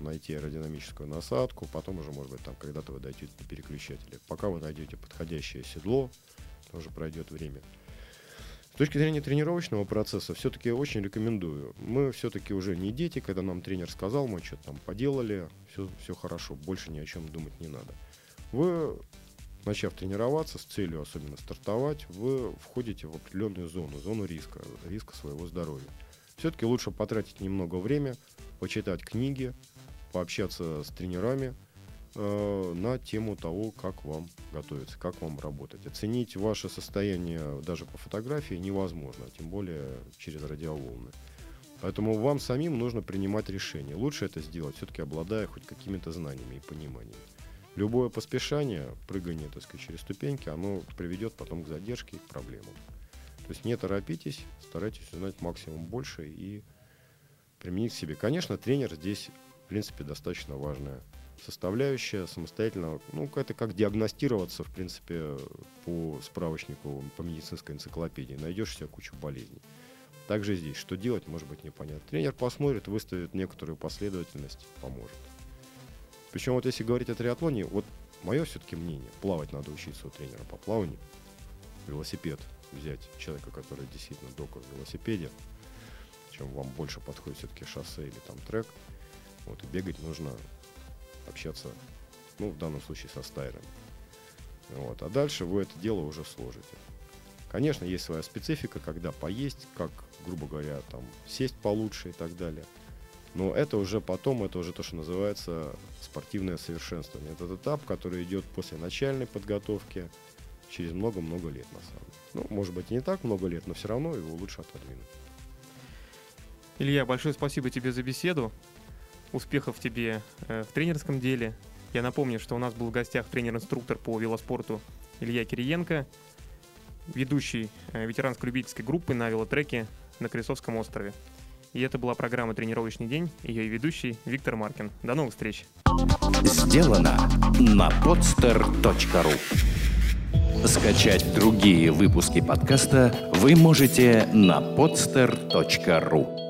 найти аэродинамическую насадку, потом уже, может быть, там когда-то вы дойдете до переключателя. Пока вы найдете подходящее седло, тоже пройдет время. С точки зрения тренировочного процесса, все-таки очень рекомендую. Мы все-таки уже не дети, когда нам тренер сказал, мы что-то там поделали, все, все хорошо, больше ни о чем думать не надо. Вы, начав тренироваться с целью особенно стартовать, вы входите в определенную зону, зону риска, риска своего здоровья. Все-таки лучше потратить немного времени, почитать книги, пообщаться с тренерами э, на тему того, как вам готовиться, как вам работать. Оценить ваше состояние даже по фотографии невозможно, тем более через радиоволны. Поэтому вам самим нужно принимать решение. Лучше это сделать, все-таки обладая хоть какими-то знаниями и пониманием. Любое поспешание, прыгание, так сказать, через ступеньки, оно приведет потом к задержке и к проблемам. То есть не торопитесь, старайтесь узнать максимум больше и применить к себе. Конечно, тренер здесь, в принципе, достаточно важная составляющая самостоятельно. Ну, это как диагностироваться, в принципе, по справочнику, по медицинской энциклопедии. Найдешь себе кучу болезней. Также здесь, что делать, может быть непонятно. Тренер посмотрит, выставит некоторую последовательность, поможет. Причем вот если говорить о триатлоне, вот мое все-таки мнение, плавать надо учиться у тренера по плаванию. Велосипед взять человека, который действительно доктор в велосипеде, чем вам больше подходит все-таки шоссе или там трек. Вот, и бегать нужно общаться, ну, в данном случае со стайерами. Вот, а дальше вы это дело уже сложите. Конечно, есть своя специфика, когда поесть, как, грубо говоря, там, сесть получше и так далее. Но это уже потом, это уже то, что называется спортивное совершенствование. Это этап, который идет после начальной подготовки через много-много лет, на самом деле. Ну, может быть, не так много лет, но все равно его лучше отодвинуть. Илья, большое спасибо тебе за беседу. Успехов тебе э, в тренерском деле. Я напомню, что у нас был в гостях тренер-инструктор по велоспорту Илья Кириенко, ведущий э, ветеранско-любительской группы на велотреке на Крестовском острове. И это была программа «Тренировочный день», ее ведущий Виктор Маркин. До новых встреч! Сделано на podster.ru Скачать другие выпуски подкаста вы можете на podster.ru